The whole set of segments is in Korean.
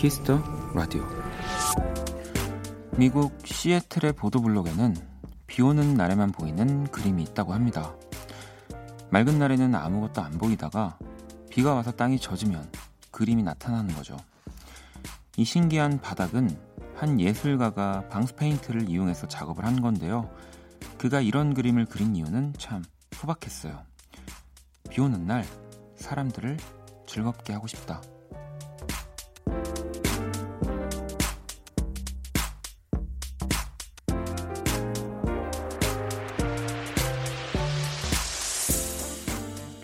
Kiss the Radio 미국 시애틀의 보도블록에는 비 오는 날에만 보이는 그림이 있다고 합니다. 맑은 날에는 아무것도 안 보이다가 비가 와서 땅이 젖으면 그림이 나타나는 거죠. 이 신기한 바닥은 한 예술가가 방수 페인트를 이용해서 작업을 한 건데요. 그가 이런 그림을 그린 이유는 참 소박했어요. 비 오는 날 사람들을 즐겁게 하고 싶다.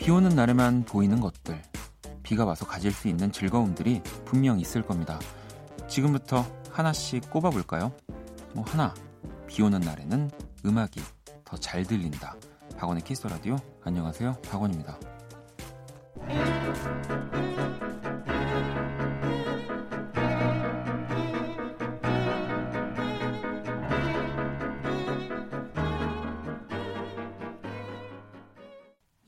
비 오는 날에만 보이는 것들, 비가 와서 가질 수 있는 즐거움들이 분명 있을 겁니다. 지금부터 하나씩 꼽아볼까요? 뭐 하나, 비 오는 날에는 음악이 더 잘 들린다. 박원의 Kiss the Radio. 안녕하세요, 박원입니다.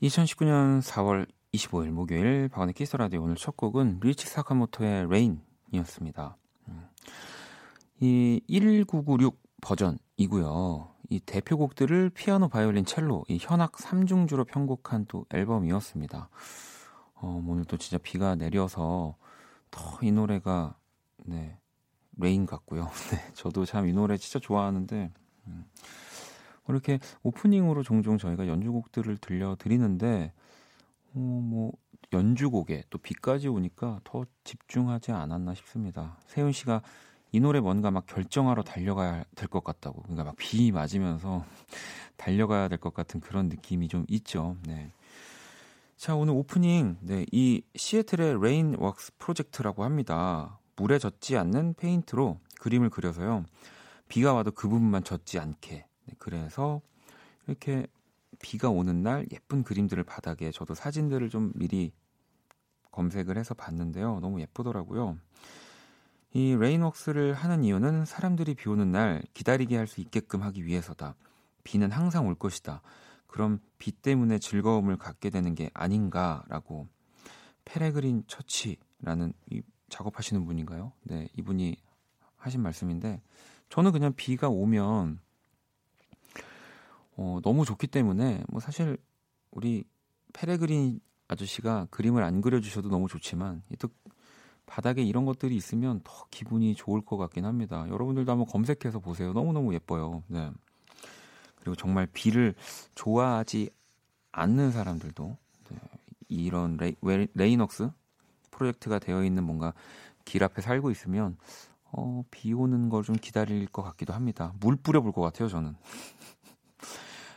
2019년 4월 25일 목요일 박원의 Kiss the Radio 오늘 첫 곡은 류이치 사카모토의 Rain이었습니다. 음. 이1996 버전이고요. 이 대표곡들을 피아노, 바이올린, 첼로, 이 현악 3중주로 편곡한 또 앨범이었습니다. 어, 오늘 또 진짜 비가 내려서 더 이 노래가 네 Rain 같고요. 네, 저도 참 이 노래 진짜 좋아하는데 음. 이렇게 오프닝으로 종종 저희가 연주곡들을 들려드리는데 어, 뭐 연주곡에 또 비까지 오니까 더 집중하지 않았나 싶습니다. 세훈 씨가 이 노래 뭔가 막 결정하러 달려가야 될 것 같다고. 그러니까 막 비 맞으면서 달려가야 될 것 같은 그런 느낌이 좀 있죠. 네. 자, 오늘 오프닝, 네, 이 시애틀의 Rainworks 프로젝트라고 합니다. 물에 젖지 않는 페인트로 그림을 그려서요. 비가 와도 그 부분만 젖지 않게 네, 그래서 이렇게 비가 오는 날 예쁜 그림들을 바닥에 저도 사진들을 좀 미리 검색을 해서 봤는데요. 너무 예쁘더라고요. 이 Rainworks를 하는 이유는 사람들이 비 오는 날 기다리게 할 수 있게끔 하기 위해서다. 비는 항상 올 것이다. 그럼 비 때문에 즐거움을 갖게 되는 게 아닌가라고 페레그린 처치라는 이 작업하시는 분인가요? 네, 이분이 하신 말씀인데 저는 그냥 비가 오면 어, 너무 좋기 때문에 뭐 사실 우리 페레그린 아저씨가 그림을 안 그려주셔도 너무 좋지만 또 바닥에 이런 것들이 있으면 더 기분이 좋을 것 같긴 합니다. 여러분들도 한번 검색해서 보세요. 너무너무 예뻐요. 네. 그리고 정말 비를 좋아하지 않는 사람들도 네. 이런 레이, Rainworks 프로젝트가 되어 있는 뭔가 길 앞에 살고 있으면 어, 비 오는 걸 좀 기다릴 것 같기도 합니다. 물 뿌려볼 것 같아요, 저는.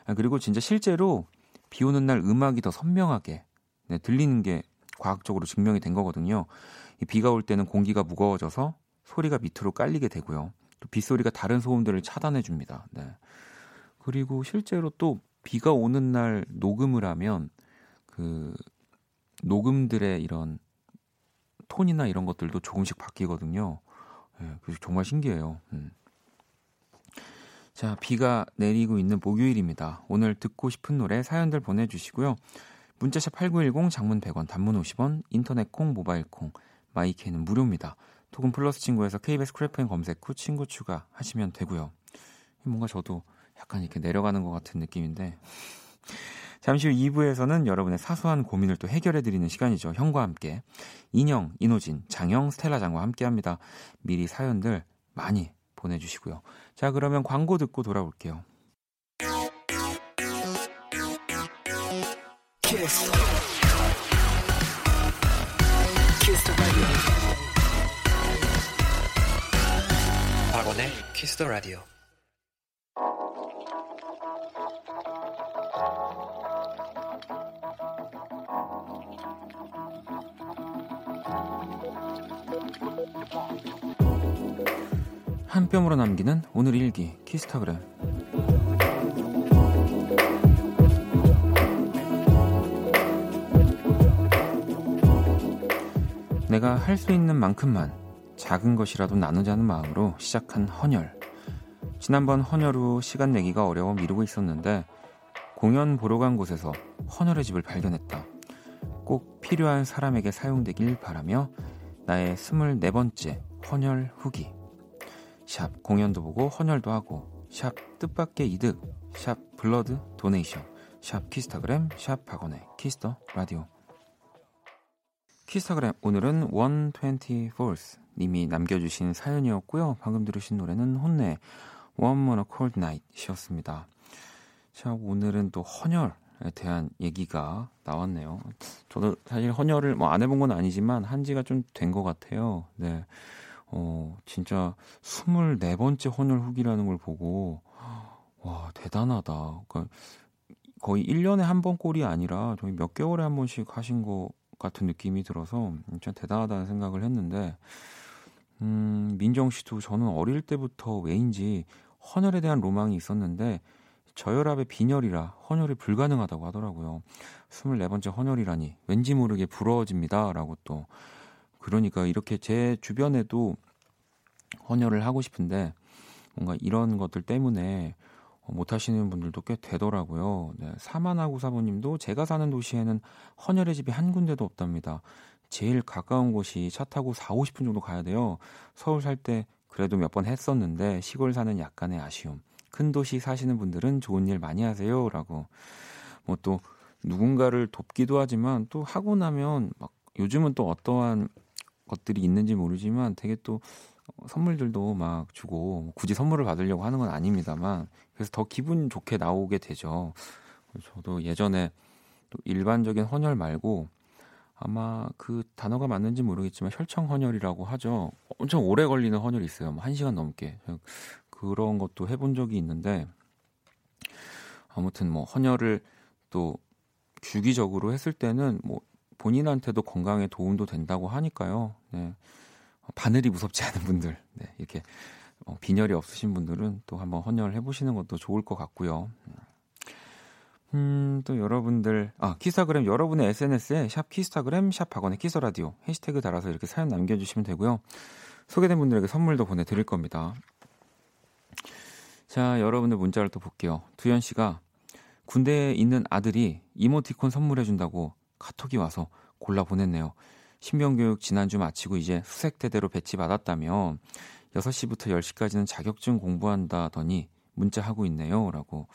아, 그리고 진짜 실제로 비 오는 날 음악이 더 선명하게 네, 들리는 게 과학적으로 증명이 된 거거든요. 이 비가 올 때는 공기가 무거워져서 소리가 밑으로 깔리게 되고요. 또 빗소리가 다른 소음들을 차단해 줍니다. 네. 그리고 실제로 또 비가 오는 날 녹음을 하면 그 녹음들의 이런 톤이나 이런 것들도 조금씩 바뀌거든요. 네, 그래서 정말 신기해요. 음. 자, 비가 내리고 있는 목요일입니다. 오늘 듣고 싶은 노래 사연들 보내주시고요. 문자샵 8910 장문 100원, 단문 50원, 인터넷 콩, 모바일 콩, 마이케는 무료입니다. 토금 플러스 친구에서 KBS 크래프인 검색 후 친구 추가 하시면 되고요. 뭔가 저도 약간 이렇게 내려가는 것 같은 느낌인데 잠시 후 2부에서는 여러분의 사소한 고민을 또 해결해드리는 시간이죠. 형과 함께 인형, 이노진, 장영, 스텔라 장과 함께합니다. 미리 사연들 많이 보내주시고요. 자, 그러면 광고 듣고 돌아올게요. 키스. 키스 박원의 키스 더 라디오. 한 뼘으로 남기는 오늘 일기 키스타그램. 내가 할 수 있는 만큼만 작은 것이라도 나누자는 마음으로 시작한 헌혈. 지난번 헌혈 후 시간 내기가 어려워 미루고 있었는데 공연 보러 간 곳에서 헌혈의 집을 발견했다. 꼭 필요한 사람에게 사용되길 바라며 나의 24번째 헌혈 후기 샵 공연도 보고 헌혈도 하고 샵 뜻밖의 이득 샵 blood donation 샵 키스타그램 샵 박원의 Kiss the Radio 키스타그램 오늘은 124th 님이 남겨주신 사연이었고요. 방금 들으신 노래는 HONNE One More Cold Night이었습니다. 자 오늘은 또 헌혈 에 대한 얘기가 나왔네요. 저도 사실 헌혈을 뭐 안 해본 건 아니지만 한 지가 좀 된 것 같아요. 네. 어, 진짜 24번째 헌혈 후기라는 걸 보고, 와, 대단하다. 그러니까 거의 1년에 한 번 꼴이 아니라 저희 몇 개월에 한 번씩 하신 것 같은 느낌이 들어서 진짜 대단하다는 생각을 했는데, 음, 민정 씨도 저는 어릴 때부터 왜인지 헌혈에 대한 로망이 있었는데, 저혈압의 빈혈이라 헌혈이 불가능하다고 하더라고요. 24번째 헌혈이라니 왠지 모르게 부러워집니다. 라고 또 그러니까 이렇게 제 주변에도 헌혈을 하고 싶은데 뭔가 이런 것들 때문에 못 하시는 분들도 꽤 되더라고요. 네, 사만하고 사부님도 제가 사는 도시에는 헌혈의 집이 한 군데도 없답니다. 제일 가까운 곳이 차 타고 4, 50분 정도 가야 돼요. 서울 살 때 그래도 몇 번 했었는데 시골 사는 약간의 아쉬움. 큰 도시 사시는 분들은 좋은 일 많이 하세요. 라고. 뭐 또 누군가를 돕기도 하지만 또 하고 나면 막 요즘은 또 어떠한 것들이 있는지 모르지만 되게 또 선물들도 막 주고 뭐 굳이 선물을 받으려고 하는 건 아닙니다만 그래서 더 기분 좋게 나오게 되죠. 저도 예전에 또 일반적인 헌혈 말고 아마 그 단어가 맞는지 모르겠지만 혈청 헌혈이라고 하죠. 엄청 오래 걸리는 헌혈이 있어요. 뭐 1시간 넘게. 그런 것도 해본 적이 있는데 아무튼 뭐 헌혈을 또 주기적으로 했을 때는 뭐 본인한테도 건강에 도움도 된다고 하니까요. 네. 바늘이 무섭지 않은 분들, 네. 이렇게 어, 빈혈이 없으신 분들은 또 한번 헌혈 해보시는 것도 좋을 것 같고요. 음, 또 여러분들, 아, 키스타그램 여러분의 SNS에 샵 키스타그램, 샵 박원의 키스라디오 해시태그 달아서 이렇게 사연 남겨주시면 되고요. 소개된 분들에게 선물도 보내드릴 겁니다. 자, 여러분들 문자를 또 볼게요. 두현 씨가 군대에 있는 아들이 이모티콘 선물해준다고 카톡이 와서 골라 보냈네요. 신병교육 지난주 마치고 이제 수색대대로 배치받았다며 6시부터 10시까지는 자격증 공부한다더니 문자하고 있네요. 라고.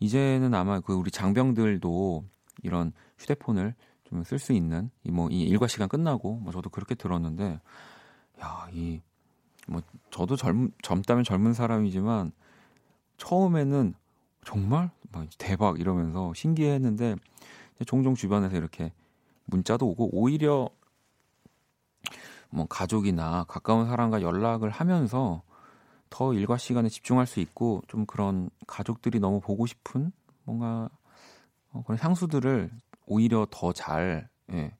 이제는 아마 그 우리 장병들도 이런 휴대폰을 좀 쓸 수 있는 이 뭐 이 일과 시간 끝나고 뭐 저도 그렇게 들었는데 야, 이 뭐 저도 젊 젊다면 젊은 사람이지만 처음에는 정말 막 대박 이러면서 신기했는데 종종 주변에서 이렇게 문자도 오고 오히려 뭐 가족이나 가까운 사람과 연락을 하면서 더 일과 시간에 집중할 수 있고 좀 그런 가족들이 너무 보고 싶은 뭔가 어, 그런 향수들을 오히려 더잘 예,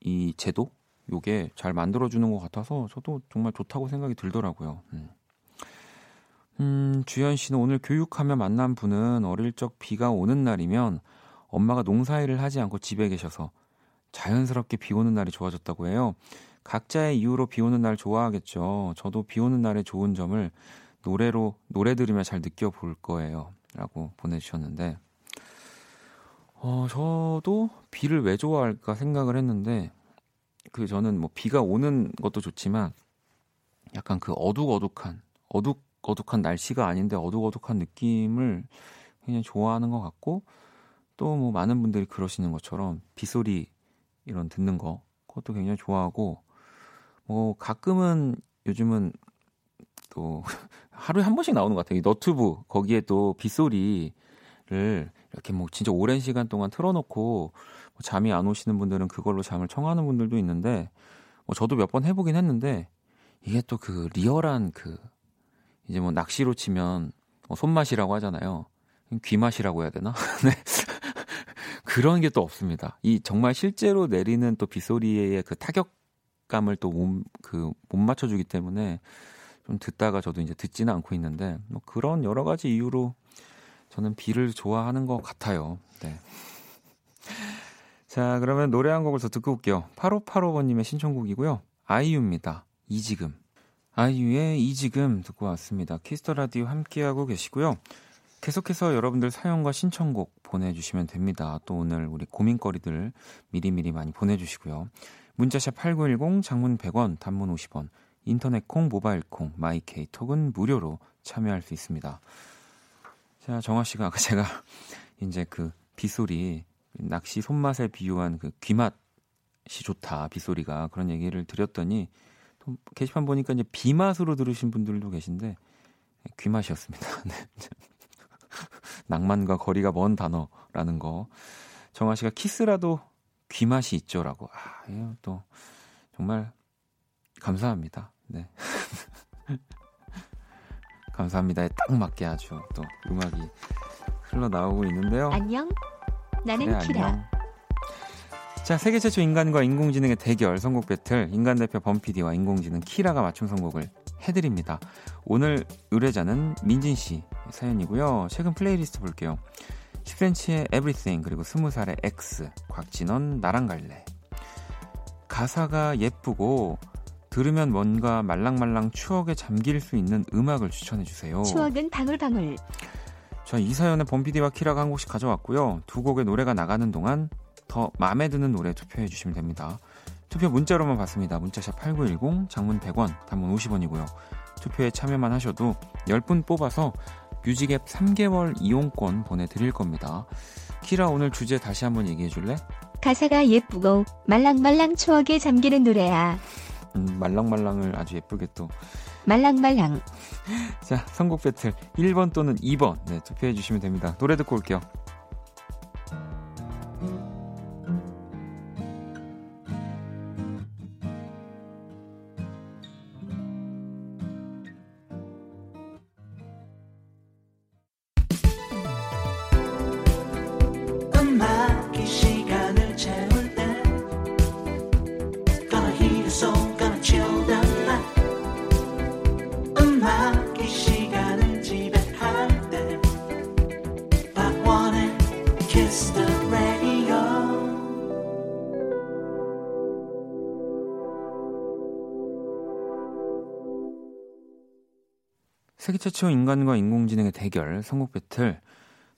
이 제도 요게 잘 만들어주는 것 같아서 저도 정말 좋다고 생각이 들더라고요. 음. 음, 주현 씨는 오늘 교육하며 만난 분은 어릴 적 비가 오는 날이면 엄마가 농사일을 하지 않고 집에 계셔서 자연스럽게 비 오는 날이 좋아졌다고 해요. 각자의 이유로 비 오는 날 좋아하겠죠. 저도 비 오는 날의 좋은 점을 노래로, 노래 들으며 잘 느껴볼 거예요. 라고 보내주셨는데, 어, 저도 비를 왜 좋아할까 생각을 했는데, 그 저는 뭐 비가 오는 것도 좋지만, 약간 그 어둑어둑한, 어둑 어둑한 날씨가 아닌데 어둑어둑한 느낌을 굉장히 좋아하는 것 같고 또 뭐 많은 분들이 그러시는 것처럼 빗소리 이런 듣는 거 그것도 굉장히 좋아하고 뭐 가끔은 요즘은 또 하루에 한 번씩 나오는 것 같아요. 이 너튜브 거기에 또 빗소리를 이렇게 뭐 진짜 오랜 시간 동안 틀어놓고 뭐 잠이 안 오시는 분들은 그걸로 잠을 청하는 분들도 있는데 뭐 저도 몇 번 해보긴 했는데 이게 또 그 리얼한 그 이제 뭐 낚시로 치면 뭐 손맛이라고 하잖아요. 귀맛이라고 해야 되나? 네. 그런 게 또 없습니다. 이 정말 실제로 내리는 또 빗소리의 그 타격감을 또 못, 그, 못 맞춰주기 때문에 좀 듣다가 저도 이제 듣지는 않고 있는데 뭐 그런 여러 가지 이유로 저는 비를 좋아하는 것 같아요. 네. 자, 그러면 노래 한 곡을 더 듣고 올게요. 8585번님의 신청곡이고요. 아이유입니다. 이지금. 아이유의 이지금 듣고 왔습니다. 키스 더 라디오 함께하고 계시고요. 계속해서 여러분들 사연과 신청곡 보내주시면 됩니다. 또 오늘 우리 고민거리들 미리미리 많이 보내주시고요. 문자샵 8910, 장문 100원, 단문 50원, 인터넷 콩, 모바일 콩, 마이케이 톡은 무료로 참여할 수 있습니다. 자, 정화 씨가 아까 제가 이제 그 빗소리, 낚시 손맛에 비유한 그 귀맛이 좋다, 빗소리가. 그런 얘기를 드렸더니 또 게시판 보니까 이제 비맛으로 들으신 분들도 계신데 귀맛이었습니다. 네. 낭만과 거리가 먼 단어라는 거. 정아 씨가 키스라도 귀맛이 있죠라고. 아, 이거 또 정말 감사합니다. 네. 감사합니다에 딱 맞게 아주 또 음악이 흘러나오고 있는데요. 안녕. 나는 그래, 키라. 안녕. 자, 세계 최초 인간과 인공지능의 대결 선곡 배틀 인간 대표 범피디와 인공지능 키라가 맞춤 선곡을 해드립니다. 오늘 의뢰자는 민진 씨 사연이고요. 최근 플레이리스트 볼게요. 10cm의 Everything 그리고 20살의 X 곽진언 나랑 갈래 가사가 예쁘고 들으면 뭔가 말랑말랑 추억에 잠길 수 있는 음악을 추천해 주세요. 추억은 방울방울. 자, 이 사연은 범피디와 키라가 한 곡씩 가져왔고요. 두 곡의 노래가 나가는 동안 더 마음에 드는 노래 투표해 주시면 됩니다. 투표 문자로만 받습니다. 문자샵 8910, 장문 100원, 단문 50원이고요. 투표에 참여만 하셔도 10분 뽑아서 뮤직 앱 3개월 이용권 보내드릴 겁니다. 키라 오늘 주제 다시 한번 얘기해 줄래? 가사가 예쁘고 말랑말랑 추억에 잠기는 노래야. 음, 말랑말랑을 아주 예쁘게 또. 말랑말랑. 자, 선곡 배틀 1번 또는 2번 네, 투표해 주시면 됩니다. 노래 듣고 올게요. 세계 최초 인간과 인공지능의 대결 선곡 배틀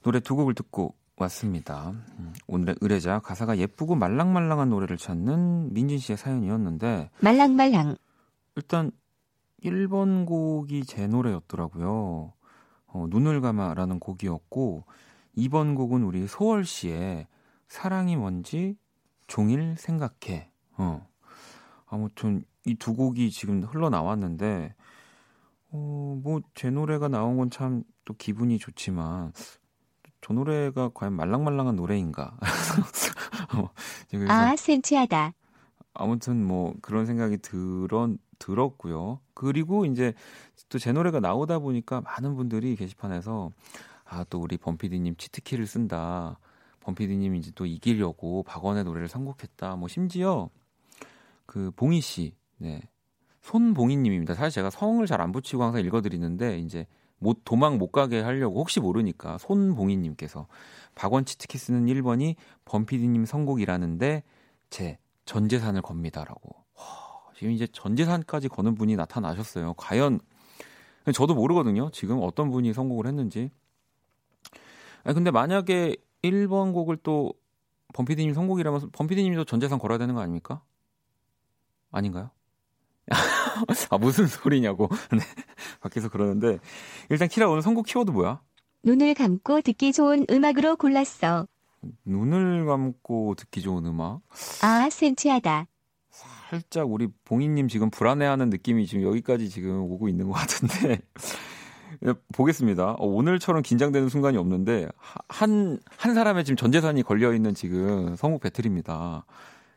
노래 두 곡을 듣고 왔습니다. 음, 오늘의 의뢰자 가사가 예쁘고 말랑말랑한 노래를 찾는 민진 씨의 사연이었는데 말랑말랑 일단 1번 곡이 제 노래였더라고요. 어, 눈을 감아라는 곡이었고 2번 곡은 우리 소월 씨의 사랑이 뭔지 종일 생각해. 어. 아무튼 이 두 곡이 지금 흘러나왔는데 어, 뭐, 제 노래가 나온 건 참 또 기분이 좋지만, 저 노래가 과연 말랑말랑한 노래인가? 어, 아, 센치하다. 아무튼 뭐, 그런 생각이 들어, 들었고요. 그리고 이제 또 제 노래가 나오다 보니까 많은 분들이 게시판에서, 아, 또 우리 범피디님 치트키를 쓴다. 범피디님 이제 또 이기려고 박원의 노래를 선곡했다. 뭐, 심지어, 그, 봉희 씨, 네. 손봉희님입니다. 사실 제가 성을 잘 안 붙이고 항상 읽어드리는데 이제 못 도망 못 가게 하려고 혹시 모르니까 손봉희님께서 박원 치트키스는 1번이 범피디님 선곡이라는데 제 전재산을 겁니다라고. 와, 지금 이제 전재산까지 거는 분이 나타나셨어요. 과연 저도 모르거든요. 지금 어떤 분이 선곡을 했는지. 아니 근데 만약에 1번 곡을 또 범피디님 선곡이라면 범피디님도 전재산 걸어야 되는 거 아닙니까? 아닌가요? 아, 무슨 소리냐고. 네. 밖에서 그러는데. 일단 키라 오늘 선곡 키워드 뭐야? 눈을 감고 듣기 좋은 음악으로 골랐어. 눈을 감고 듣기 좋은 음악? 아, 센치하다. 살짝 우리 봉이님 지금 불안해하는 느낌이 지금 여기까지 지금 오고 있는 것 같은데. 보겠습니다. 어, 오늘처럼 긴장되는 순간이 없는데, 한, 한 사람의 지금 전 재산이 걸려 있는 지금 선곡 배틀입니다.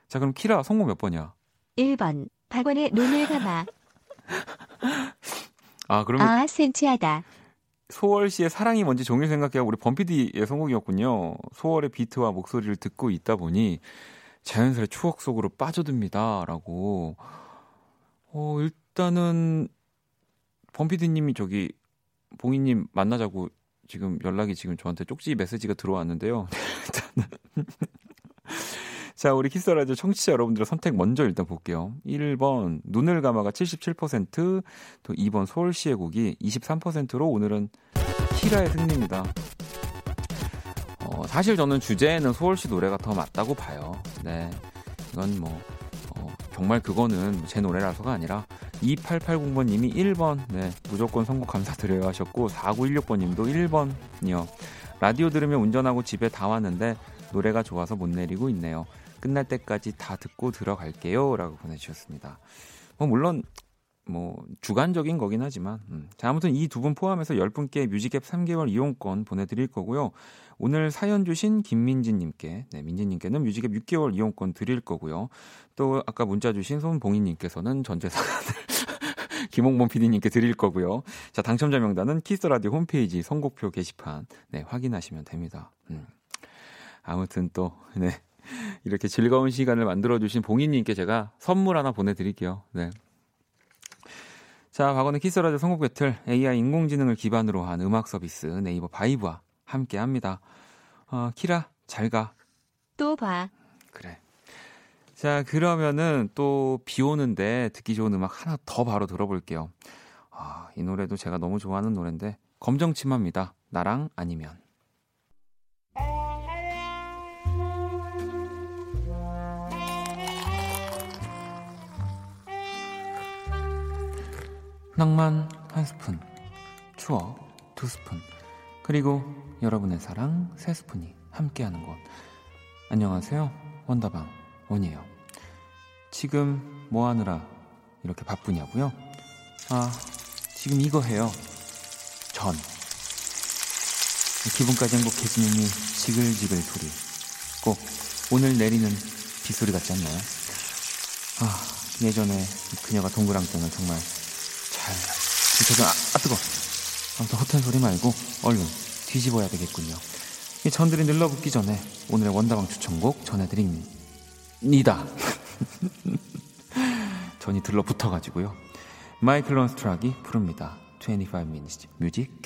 자, 그럼 키라 선곡 몇 번이야? 1번. 박원의 눈을 감아. 아, 그러면. 아, 센치하다. 소월 씨의 사랑이 뭔지 종일 생각해하고 우리 범피디의 선곡이었군요. 소월의 비트와 목소리를 듣고 있다 보니 자연스레 추억 속으로 빠져듭니다. 라고. 어, 일단은 범피디님이 저기 봉이님 만나자고 지금 연락이 지금 저한테 쪽지 메시지가 들어왔는데요. 자, 우리 키스라디오 청취자 여러분들의 선택 먼저 일단 볼게요. 1번 눈을 감아가 77%, 또 2번 서울시의 곡이 23%로 오늘은 키라의 승리입니다. 어, 사실 저는 주제에는 소월씨 노래가 더 맞다고 봐요. 네. 이건 뭐, 어, 정말 그거는 제 노래라서가 아니라 2880번님이 1번, 네, 무조건 선곡 감사드려요 하셨고, 4916번님도 1번이요. 라디오 들으며 운전하고 집에 다 왔는데, 노래가 좋아서 못 내리고 있네요. 끝날 때까지 다 듣고 들어갈게요. 라고 보내주셨습니다. 뭐, 물론, 뭐, 주관적인 거긴 하지만, 음. 자, 아무튼 이 두 분 포함해서 10분께 뮤직앱 3개월 이용권 보내드릴 거고요. 오늘 사연 주신 김민진님께, 네, 민진님께는 뮤직앱 6개월 이용권 드릴 거고요. 또 아까 문자 주신 손봉희님께서는 전재산을 김홍범 PD님께 드릴 거고요. 자, 당첨자 명단은 키스 라디오 홈페이지 선곡표 게시판, 네, 확인하시면 됩니다. 음. 아무튼 또, 네. 이렇게 즐거운 시간을 만들어주신 봉희님께 제가 선물 하나 보내드릴게요. 네. 자, 박원의 키스라디오 선곡 배틀 AI 인공지능을 기반으로 한 음악 서비스 네이버 바이브와 함께 합니다. 어, 키라, 잘 가. 또 봐. 그래. 자, 그러면은 또 비 오는데 듣기 좋은 음악 하나 더 바로 들어볼게요. 아, 이 노래도 제가 너무 좋아하는 노래인데, 검정치마입니다. 나랑 아니면. 낭만 한 스푼, 추억 두 스푼, 그리고 여러분의 사랑 세 스푼이 함께하는 곳. 안녕하세요. 원다방 원이에요. 지금 뭐 하느라 이렇게 바쁘냐고요? 아, 지금 이거 해요. 전. 기분까지 행복해지는 이 지글지글 소리. 꼭 오늘 내리는 빗소리 같지 않나요? 아, 예전에 그녀가 동그랑땡을 정말 잘 지켜줘. 아, 아 뜨거. 아무튼 허튼 소리 말고 얼른 뒤집어야 되겠군요. 이 전들이 늘러붙기 전에 오늘의 원다방 추천곡 전해드립니다. 전이 들러붙어가지고요. 마이클 런스트락이 부릅니다. 25 minutes 뮤직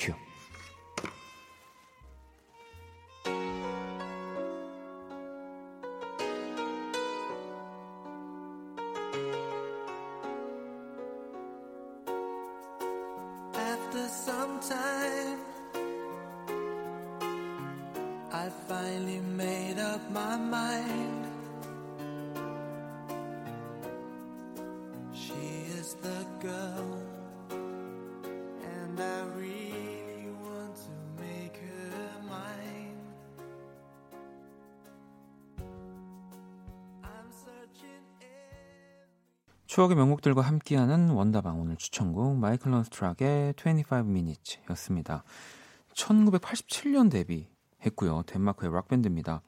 추억의 명곡들과 함께하는 원다방 오늘 추천곡 마이클 런스트락의 25 minutes 였습니다. 1987년 데뷔했고요. 덴마크의 락밴드입니다.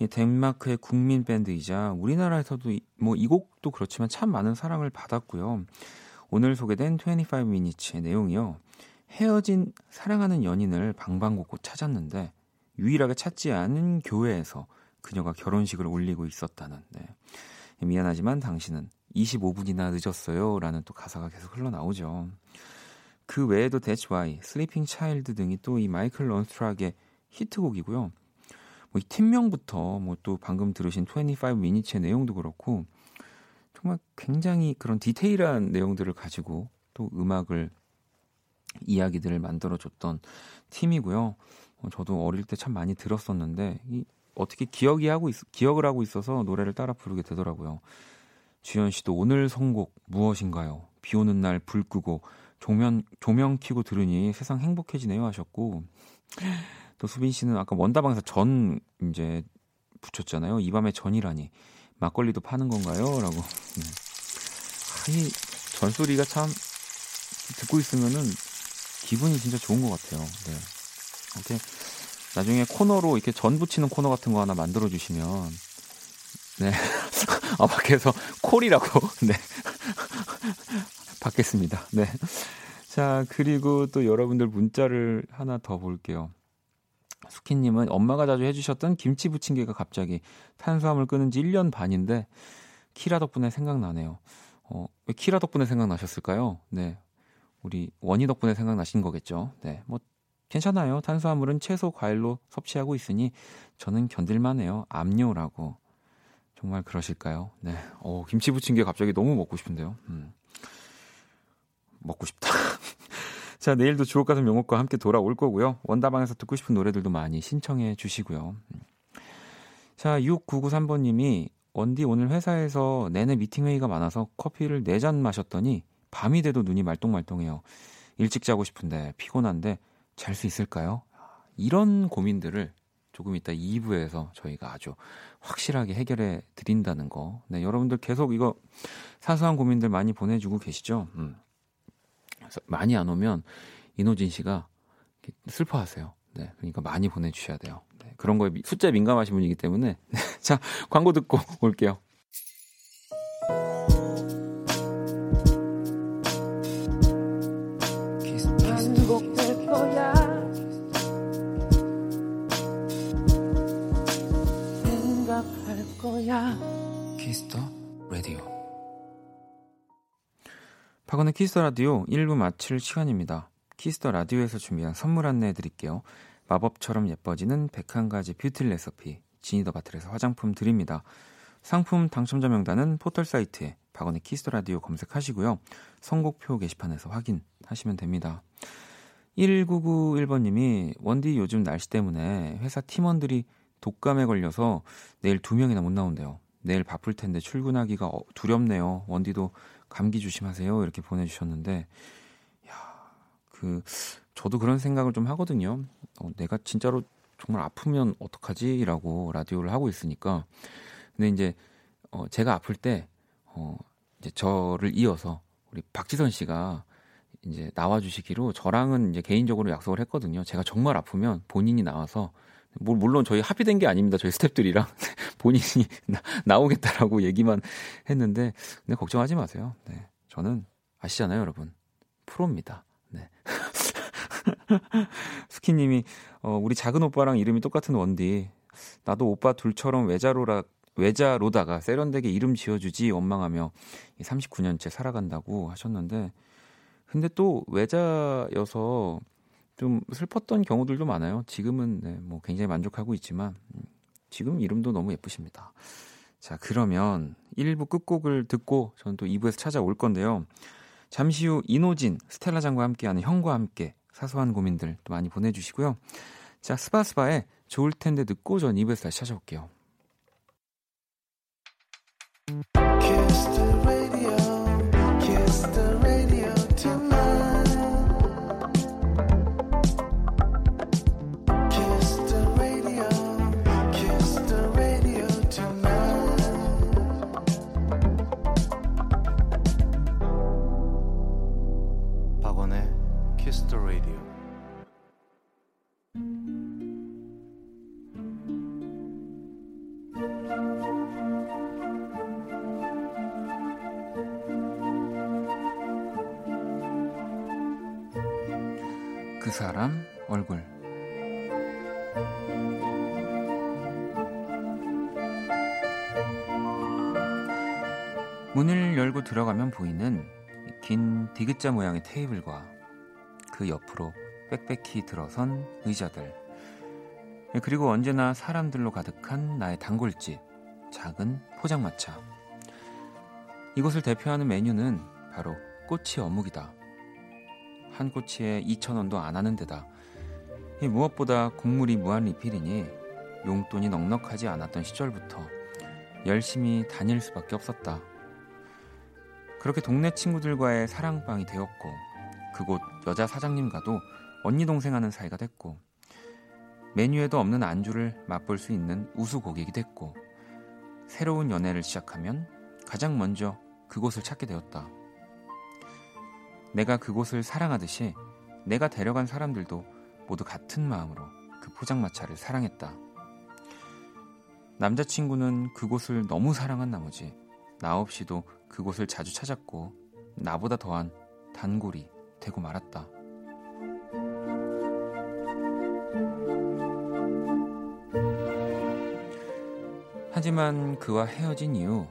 이 덴마크의 국민 밴드이자 우리나라에서도 이, 뭐이 곡도 그렇지만 참 많은 사랑을 받았고요. 오늘 소개된 25 minutes의 내용이요. 헤어진 사랑하는 연인을 방방곡곡 찾았는데 유일하게 찾지 않은 교회에서 그녀가 결혼식을 올리고 있었다는 네. 미안하지만 당신은 25분이나 늦었어요. 라는 또 가사가 계속 흘러나오죠. 그 외에도 That's Why, Sleeping Child 등이 또 이 마이클 런스트락의 히트곡이고요. 뭐 이 팀명부터 뭐 또 방금 들으신 25 minutes의 내용도 그렇고 정말 굉장히 그런 디테일한 내용들을 가지고 또 음악을 이야기들을 만들어줬던 팀이고요. 어, 저도 어릴 때 참 많이 들었었는데 이 어떻게 기억이 하고 있, 기억을 하고 있어서 노래를 따라 부르게 되더라고요. 주현 씨도 오늘 선곡 무엇인가요? 비 오는 날 불 끄고 조명 조명 켜고 들으니 세상 행복해지네요 하셨고 또 수빈 씨는 아까 원다방에서 전 이제 붙였잖아요. 이 밤에 전이라니 막걸리도 파는 건가요?라고. 음. 아, 이 전소리가 참 듣고 있으면은 기분이 진짜 좋은 것 같아요. 네. 이렇게 나중에 코너로 이렇게 전 붙이는 코너 같은 거 하나 만들어 주시면 네. 아, 밖에서 콜이라고. 네. 받겠습니다. 네. 자, 그리고 또 여러분들 문자를 하나 더 볼게요. 수키님은 엄마가 자주 해주셨던 김치 부침개가 갑자기 탄수화물 끊은 지 1년 반인데, 키라 덕분에 생각나네요. 어, 왜 키라 덕분에 생각나셨을까요? 네. 우리 원희 덕분에 생각나신 거겠죠. 네. 뭐, 괜찮아요. 탄수화물은 채소, 과일로 섭취하고 있으니 저는 견딜만 해요. 압류라고. 정말 그러실까요? 네. 어, 김치 부침개 갑자기 너무 먹고 싶은데요. 음. 먹고 싶다. 자, 내일도 주옥 가슴 명곡과 함께 돌아올 거고요. 원다방에서 듣고 싶은 노래들도 많이 신청해 주시고요. 자, 6993번님이 원디 오늘 회사에서 내내 미팅 회의가 많아서 커피를 4잔 마셨더니 밤이 돼도 눈이 말똥말똥해요. 일찍 자고 싶은데 피곤한데 잘 수 있을까요? 이런 고민들을 조금 이따 2부에서 저희가 아주 확실하게 해결해 드린다는 거. 네, 여러분들 계속 이거 사소한 고민들 많이 보내주고 계시죠? 음. 그래서 많이 안 오면 이노진 씨가 슬퍼하세요. 네, 그러니까 많이 보내주셔야 돼요. 네, 그런 거에 숫자에 민감하신 분이기 때문에. 자, 광고 듣고 올게요. 거야 키스 더 라디오. 박원의 키스 더 라디오 1부 마칠 시간입니다. 키스 더 라디오에서 준비한 선물 안내해 드릴게요. 마법처럼 예뻐지는 101가지 뷰티 레시피 지니 더 바틀에서 화장품 드립니다. 상품 당첨자 명단은 포털 사이트에 박원의 키스 더 라디오 검색하시고요. 선곡표 게시판에서 확인하시면 됩니다. 1991번님이 원디 요즘 날씨 때문에 회사 팀원들이 독감에 걸려서 내일 두 명이나 못 나온대요. 내일 바쁠 텐데 출근하기가 어, 두렵네요. 원디도 감기 조심하세요. 이렇게 보내주셨는데, 야, 그 저도 그런 생각을 좀 하거든요. 어, 내가 진짜로 정말 아프면 어떡하지라고 라디오를 하고 있으니까. 근데 이제 어, 제가 아플 때 어, 이제 저를 이어서 우리 박지선 씨가 이제 나와주시기로 저랑은 이제 개인적으로 약속을 했거든요. 제가 정말 아프면 본인이 나와서 뭐 물론 저희 합의된 게 아닙니다. 저희 스탭들이랑 본인이 나, 오겠다라고 얘기만 했는데 근데 걱정하지 마세요. 네. 저는 아시잖아요, 여러분. 프로입니다. 네. 스키님이 어, 우리 작은 오빠랑 이름이 똑같은 원디. 나도 오빠 둘처럼 외자로라 외자로다가 세련되게 이름 지어주지 원망하며 39년째 살아간다고 하셨는데 근데 또 외자여서 좀 슬펐던 경우들도 많아요. 지금은 네, 뭐 굉장히 만족하고 있지만 음, 지금 이름도 너무 예쁘십니다. 자, 그러면 1부 끝곡을 듣고 저는 또 2부에서 찾아올 건데요. 잠시 후 이노진, 스텔라 장과 함께하는 형과 함께 사소한 고민들 또 많이 보내주시고요. 자, 스바스바의 좋을 텐데 듣고 전 2부에서 다시 찾아올게요. 긴 디귿자 모양의 테이블과 그 옆으로 빽빽히 들어선 의자들. 그리고 언제나 사람들로 가득한 나의 단골집 작은 포장마차. 이곳을 대표하는 메뉴는 바로 꼬치 어묵이다. 한 꼬치에 2,000원도 안 하는 데다. 이 무엇보다 국물이 무한 리필이니 용돈이 넉넉하지 않았던 시절부터 열심히 다닐 수밖에 없었다. 그렇게 동네 친구들과의 사랑방이 되었고 그곳 여자 사장님과도 언니 동생 하는 사이가 됐고 메뉴에도 없는 안주를 맛볼 수 있는 우수 고객이 됐고 새로운 연애를 시작하면 가장 먼저 그곳을 찾게 되었다. 내가 그곳을 사랑하듯이 내가 데려간 사람들도 모두 같은 마음으로 그 포장마차를 사랑했다. 남자친구는 그곳을 너무 사랑한 나머지 나 없이도 그곳을 자주 찾았고 나보다 더한 단골이 되고 말았다. 하지만 그와 헤어진 이후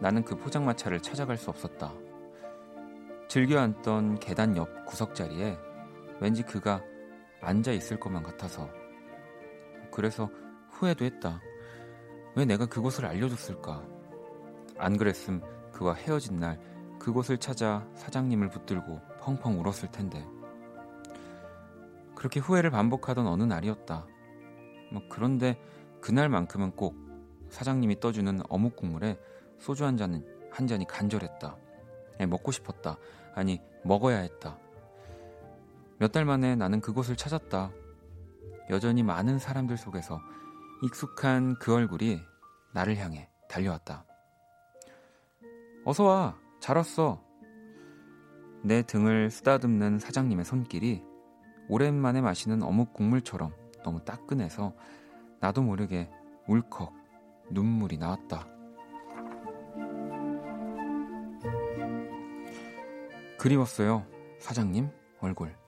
나는 그 포장마차를 찾아갈 수 없었다. 즐겨 앉던 계단 옆 구석자리에 왠지 그가 앉아 있을 것만 같아서 그래서 후회도 했다. 왜 내가 그곳을 알려줬을까? 안 그랬음 그와 헤어진 날 그곳을 찾아 사장님을 붙들고 펑펑 울었을 텐데 그렇게 후회를 반복하던 어느 날이었다. 뭐 그런데 그날만큼은 꼭 사장님이 떠주는 어묵 국물에 소주 한 잔은 한 잔이 간절했다. 예, 먹고 싶었다. 아니 먹어야 했다. 몇 달 만에 나는 그곳을 찾았다. 여전히 많은 사람들 속에서 익숙한 그 얼굴이 나를 향해 달려왔다. 어서 와. 잘 왔어. 내 등을 쓰다듬는 사장님의 손길이 오랜만에 마시는 어묵 국물처럼 너무 따끈해서 나도 모르게 울컥 눈물이 나왔다. 그리웠어요. 사장님 얼굴.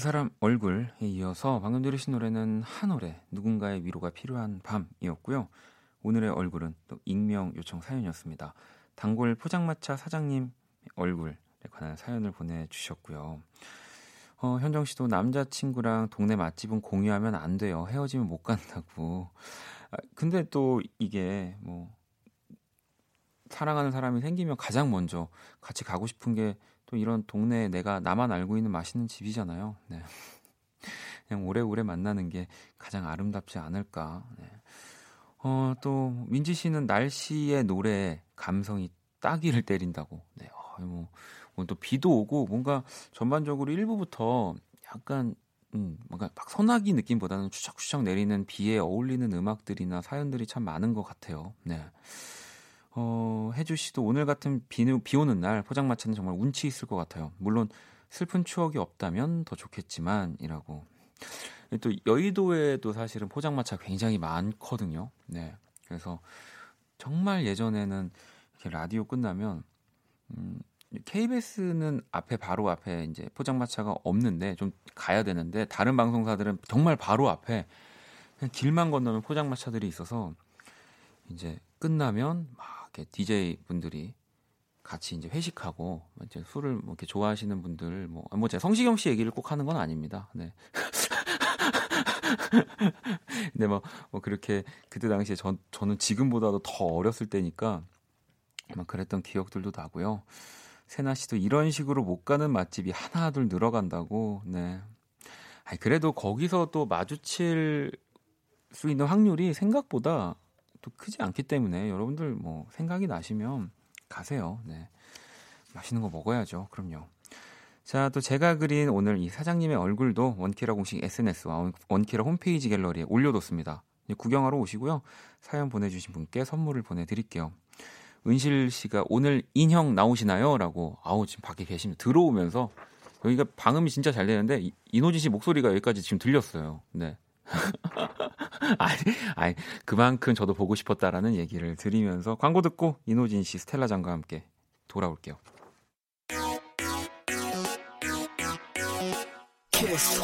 그 사람 얼굴에 이어서 방금 들으신 노래는 한 노래 누군가의 위로가 필요한 밤이었고요. 오늘의 얼굴은 또 익명 요청 사연이었습니다. 단골 포장마차 사장님 얼굴에 관한 사연을 보내주셨고요. 어, 현정 씨도 남자친구랑 동네 맛집은 공유하면 안 돼요. 헤어지면 못 간다고. 아, 근데 또 이게 뭐 사랑하는 사람이 생기면 가장 먼저 같이 가고 싶은 게 또 이런 동네에 내가 나만 알고 있는 맛있는 집이잖아요. 네. 그냥 오래오래 만나는 게 가장 아름답지 않을까. 네. 어, 또 민지 씨는 날씨의 노래 감성이 따기를 때린다고. 네. 어, 뭐 오늘 또 비도 오고 뭔가 전반적으로 1부부터 약간 음, 뭔가 막 소나기 느낌보다는 추적추적 내리는 비에 어울리는 음악들이나 사연들이 참 많은 것 같아요. 네. 어, 혜주 씨도 오늘 같은 비, 비 오는 날 포장마차는 정말 운치 있을 것 같아요. 물론 슬픈 추억이 없다면 더 좋겠지만이라고. 또 여의도에도 사실은 포장마차 굉장히 많거든요. 네. 그래서 정말 예전에는 이렇게 라디오 끝나면 음, KBS는 앞에 바로 앞에 이제 포장마차가 없는데 좀 가야 되는데 다른 방송사들은 정말 바로 앞에 그냥 길만 건너면 포장마차들이 있어서 이제 끝나면 막 이렇게 DJ 분들이 같이 이제 회식하고 이제 술을 뭐 이렇게 좋아하시는 분들 뭐 뭐 제가 성시경 씨 얘기를 꼭 하는 건 아닙니다. 네. 근데 뭐, 뭐 그렇게 그때 당시에 전 저는 지금보다도 더 어렸을 때니까 막 그랬던 기억들도 나고요. 세나 씨도 이런 식으로 못 가는 맛집이 하나 둘 늘어간다고. 네. 아니 그래도 거기서 또 마주칠 수 있는 확률이 생각보다 또 크지 않기 때문에 여러분들 뭐 생각이 나시면 가세요. 네. 맛있는 거 먹어야죠. 그럼요. 자, 또 제가 그린 오늘 이 사장님의 얼굴도 원키라 공식 SNS와 원키라 홈페이지 갤러리에 올려뒀습니다. 구경하러 오시고요. 사연 보내주신 분께 선물을 보내드릴게요. 은실 씨가 오늘 인형 나오시나요? 라고, 아우, 지금 밖에 계십니다. 들어오면서, 여기가 방음이 진짜 잘 되는데, 이- 이노진 씨 목소리가 여기까지 지금 들렸어요. 네. 아니, 아니, 그만큼 저도 보고 싶었다라는 얘기를 드리면서 광고 듣고 이노진 씨, 스텔라 장과 함께 돌아올게요. Kiss.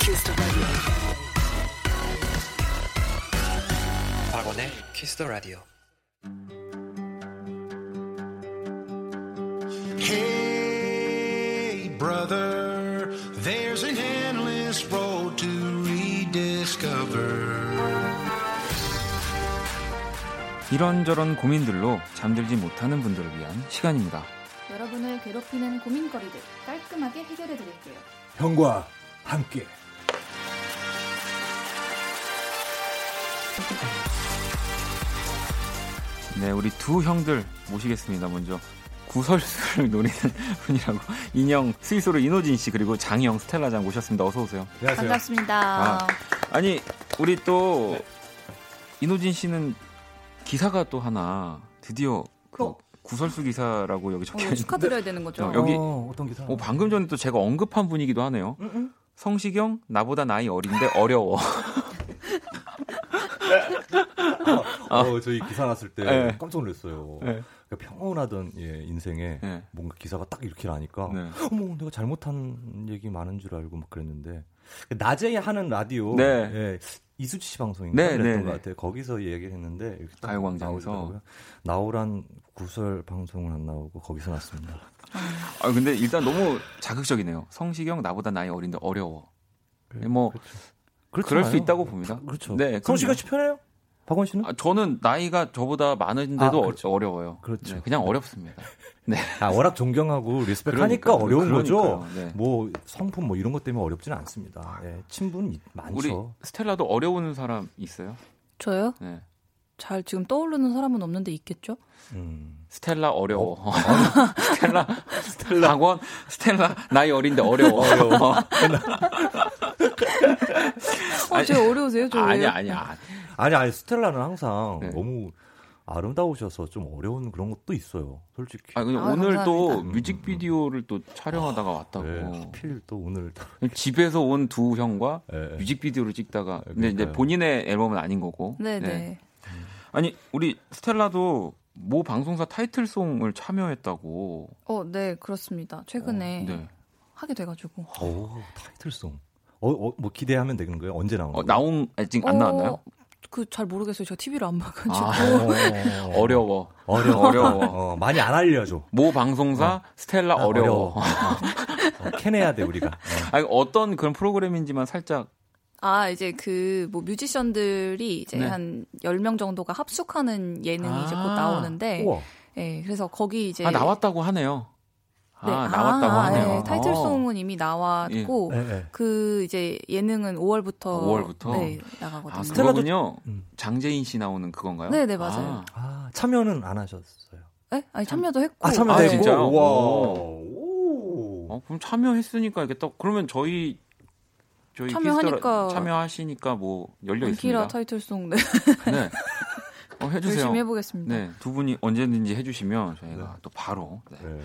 Kiss the radio. 박원의 Kiss the radio. Hey, brother, 이런저런 고민들로 잠들지 못하는 분들을 위한 시간입니다. 여러분을 괴롭히는 고민거리들 깔끔하게 해결해 드릴게요. 형과 함께 네, 우리 두 형들 모시겠습니다. 먼저 구설수를 노리는 분이라고 인형 스위스로 이노진 씨 그리고 장영 스텔라장 모셨습니다. 어서 오세요. 안녕하세요. 반갑습니다. 아, 아니 우리 또 이노진 씨는 기사가 또 하나 드디어 그 어. 구설수 기사라고 여기 적혀 어, 있는데 축하드려야 되는 거죠. 어, 여기- 어, 어떤 기사? 어, 방금 전에 또 제가 언급한 분이기도 하네요. 성시경 나보다 나이 어린데 어려워. 어, 저희 기사 났을 때 네. 깜짝 놀랐어요. 네. 그러니까 평온하던 예, 인생에 네. 뭔가 기사가 딱 이렇게 나니까 네. 어머 내가 잘못한 얘기 많은 줄 알고 막 그랬는데 낮에 하는 라디오 네. 예, 이수지 씨 방송인가 네, 그랬던 네, 것 네. 같아요. 거기서 얘기를 했는데 가요광장에서. 나오란 구설 방송을 안 나오고 거기서 났습니다. 아 근데 일단 너무 자극적이네요. 성시경 나보다 나이 어린데 어려워. 뭐 그렇죠. 그럴 수 그렇잖아요. 있다고 봅니다. 그렇죠. 네, 성시경. 씨 편해요? 박원 씨는? 아, 저는 나이가 저보다 많은데도 아, 어- 그렇죠. 어려워요. 그렇죠. 네, 그냥 어렵습니다. 네. 아, 워낙 존경하고 리스펙하니까. 어려운 거죠. 그러니까요. 네. 뭐 성품 뭐 이런 것 때문에 어렵지는 않습니다. 예, 친분 이- 우리 많죠. 스텔라도 어려운 사람 있어요? 저요? 네. 잘 지금 떠오르는 사람은 없는데 있겠죠? 음. 스텔라 어려워. 스텔라, 스텔라. 박원, 스텔라, 나이 어린데 어려워. 어려워. 어, 제 어려우세요? 저 아니, 왜요? 아니야. 아니 아니 스텔라는 항상 네. 너무 아름다우셔서 좀 어려운 그런 것도 있어요. 솔직히. 아, 근데 아, 오늘 또 감사합니다. 뮤직비디오를 또 촬영하다가 왔다고. 네, 하필 또 오늘 또. 집에서 온 두 형과 예, 예. 뮤직비디오를 찍다가 네, 근데 이제 그러니까요. 본인의 앨범은 아닌 거고. 네네. 네. 아니 우리 스텔라도 모 방송사 타이틀송을 참여했다고. 어, 네, 그렇습니다. 최근에 네. 하게 돼가지고. 오, 타이틀송. 어, 어, 뭐 기대하면 되는 거예요? 언제 어, 거예요? 나온 아직 안 나왔나요? 그 잘 모르겠어요. 제가 TV를 안 봐가지고. 아, 어, 어려워. 어려워. 어려워. 어, 많이 안 알려줘. 모 방송사 스텔라 아, 어려워. 어, 캐내야 돼 우리가. 어. 아니, 어떤 그런 프로그램인지만 살짝 아, 이제 그, 뭐, 뮤지션들이 이제 네. 한 10명 정도가 합숙하는 예능이 이제 곧 아, 나오는데, 우와. 예, 그래서 거기 이제. 아, 나왔다고 하네요. 네, 아, 나왔다고 아, 하네요. 예, 타이틀 송은 이미 나왔고, 네, 네. 그 이제 예능은 5월부터. 아, 5월부터? 네, 나가거든요. 아, 스텔라도-. 음. 장재인 씨 나오는 그건가요? 네, 네, 맞아요. 아, 아, 참여는 안 하셨어요? 네? 아니, 참여도 했고. 아, 참여도 아, 했고. 진짜요? 오. 어, 그럼 참여했으니까 이게 또 그러면 저희 저희 참여하니까- 키스 더 참여하시니까 뭐 열려 있습니다. 타이틀송 네. 네. 어, 해주세요. 열심히 해보겠습니다. 네, 두 분이 언제든지 해주시면 저희가 또 바로 네. 네.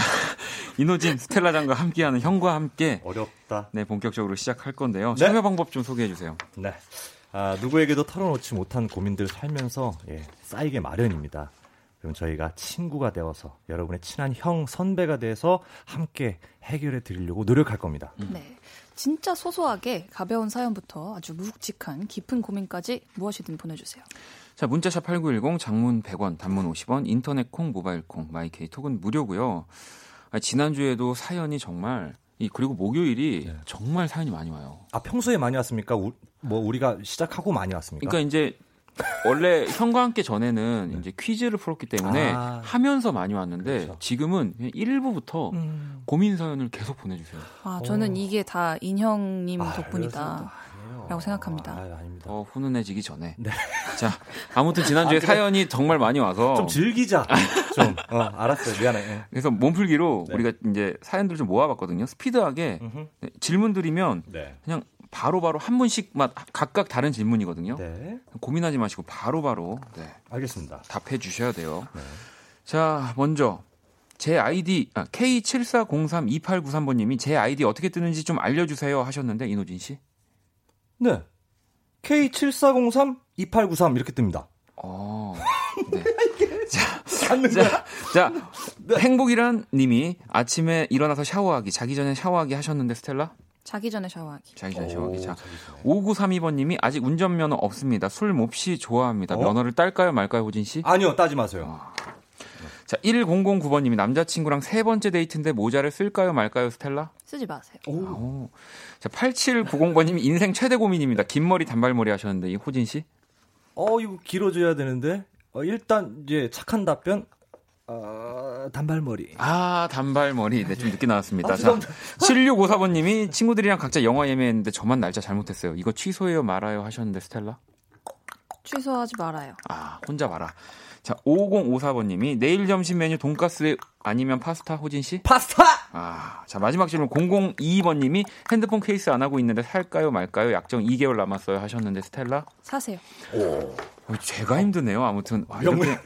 이노진 스텔라장과 함께하는 형과 함께 어렵다. 네 본격적으로 시작할 건데요. 네. 참여 방법 좀 소개해 주세요. 네. 아, 누구에게도 털어놓지 못한 고민들 살면서 예, 쌓이게 마련입니다. 그럼 저희가 친구가 되어서 여러분의 친한 형, 선배가 돼서 함께 해결해 드리려고 노력할 겁니다. 네. 진짜 소소하게 가벼운 사연부터 아주 묵직한 깊은 고민까지 무엇이든 보내주세요. 자, 문자샵 8910 장문 100원, 단문 50원, 인터넷 콩, 모바일 콩, 마이케이 톡은 무료고요. 아, 지난주에도 사연이 정말 이 그리고 목요일이 네. 정말 사연이 많이 와요. 아, 평소에 많이 왔습니까? 우- 뭐 우리가 시작하고 많이 왔습니까? 그러니까 이제 원래 형과 함께 전에는 이제 퀴즈를 풀었기 때문에 네. 아. 하면서 많이 왔는데 그렇죠. 지금은 1부부터 음. 고민 사연을 계속 보내주세요. 아, 저는 오. 이게 다 인형님 아, 덕분이다. 라고 생각합니다. 아, 아닙니다. 어, 훈훈해지기 전에. 네. 자, 아무튼 지난주에 아, 그래. 사연이 정말 많이 와서 좀 즐기자. 좀. 어, 알았어요. 미안해. 예. 그래서 몸풀기로 네. 우리가 이제 사연들 좀 모아봤거든요. 스피드하게 음흠. 네, 질문 드리면 네. 그냥 바로 바로 한 분씩만 각각 다른 질문이거든요. 네. 고민하지 마시고 바로바로 네, 알겠습니다. 답해 주셔야 돼요. 네. 자, 먼저 제 아이디 아, K74032893번님이 제 아이디 어떻게 뜨는지 좀 알려주세요 하셨는데 이노진 씨. 네. K7403-2893 이렇게 뜹니다. 어, 네. 찾는 자, 자 행복이란 님이 아침에 일어나서 샤워하기, 자기 전에 샤워하기 하셨는데 스텔라? 자기 전에 샤워하기. 자기 전에 샤워하기. 자, 자기 전에. 5932번 님이 아직 운전면허 없습니다. 술 몹시 좋아합니다. 어? 면허를 딸까요 말까요 호진 씨? 아니요, 따지 마세요. 자, 1009번 님이 남자친구랑 세 번째 데이트인데 모자를 쓸까요 말까요 스텔라? 쓰지 마세요. 오. 자, 8790번 님이 인생 최대 고민입니다. 긴 머리 단발머리 하셨는데 이 호진 씨? 어, 이거 길어져야 되는데. 어, 일단 이제 착한 답변. 어, 단발머리. 아, 단발머리. 네, 좀 늦게 나왔습니다. 아, 자, 죄송합니다. 7654번님이 친구들이랑 각자 영화 예매했는데 저만 날짜 잘못했어요. 이거 취소해요 말아요 하셨는데 스텔라? 취소하지 말아요. 아, 혼자 봐라. 자, 5054번님이 내일 점심 메뉴 돈가스 아니면 파스타 호진 씨? 파스타! 아, 자 마지막 질문 002번님이 핸드폰 케이스 안 하고 있는데 살까요 말까요? 약정 2개월 남았어요 하셨는데 스텔라? 사세요. 어, 제가 힘드네요. 아무튼 와, 이렇게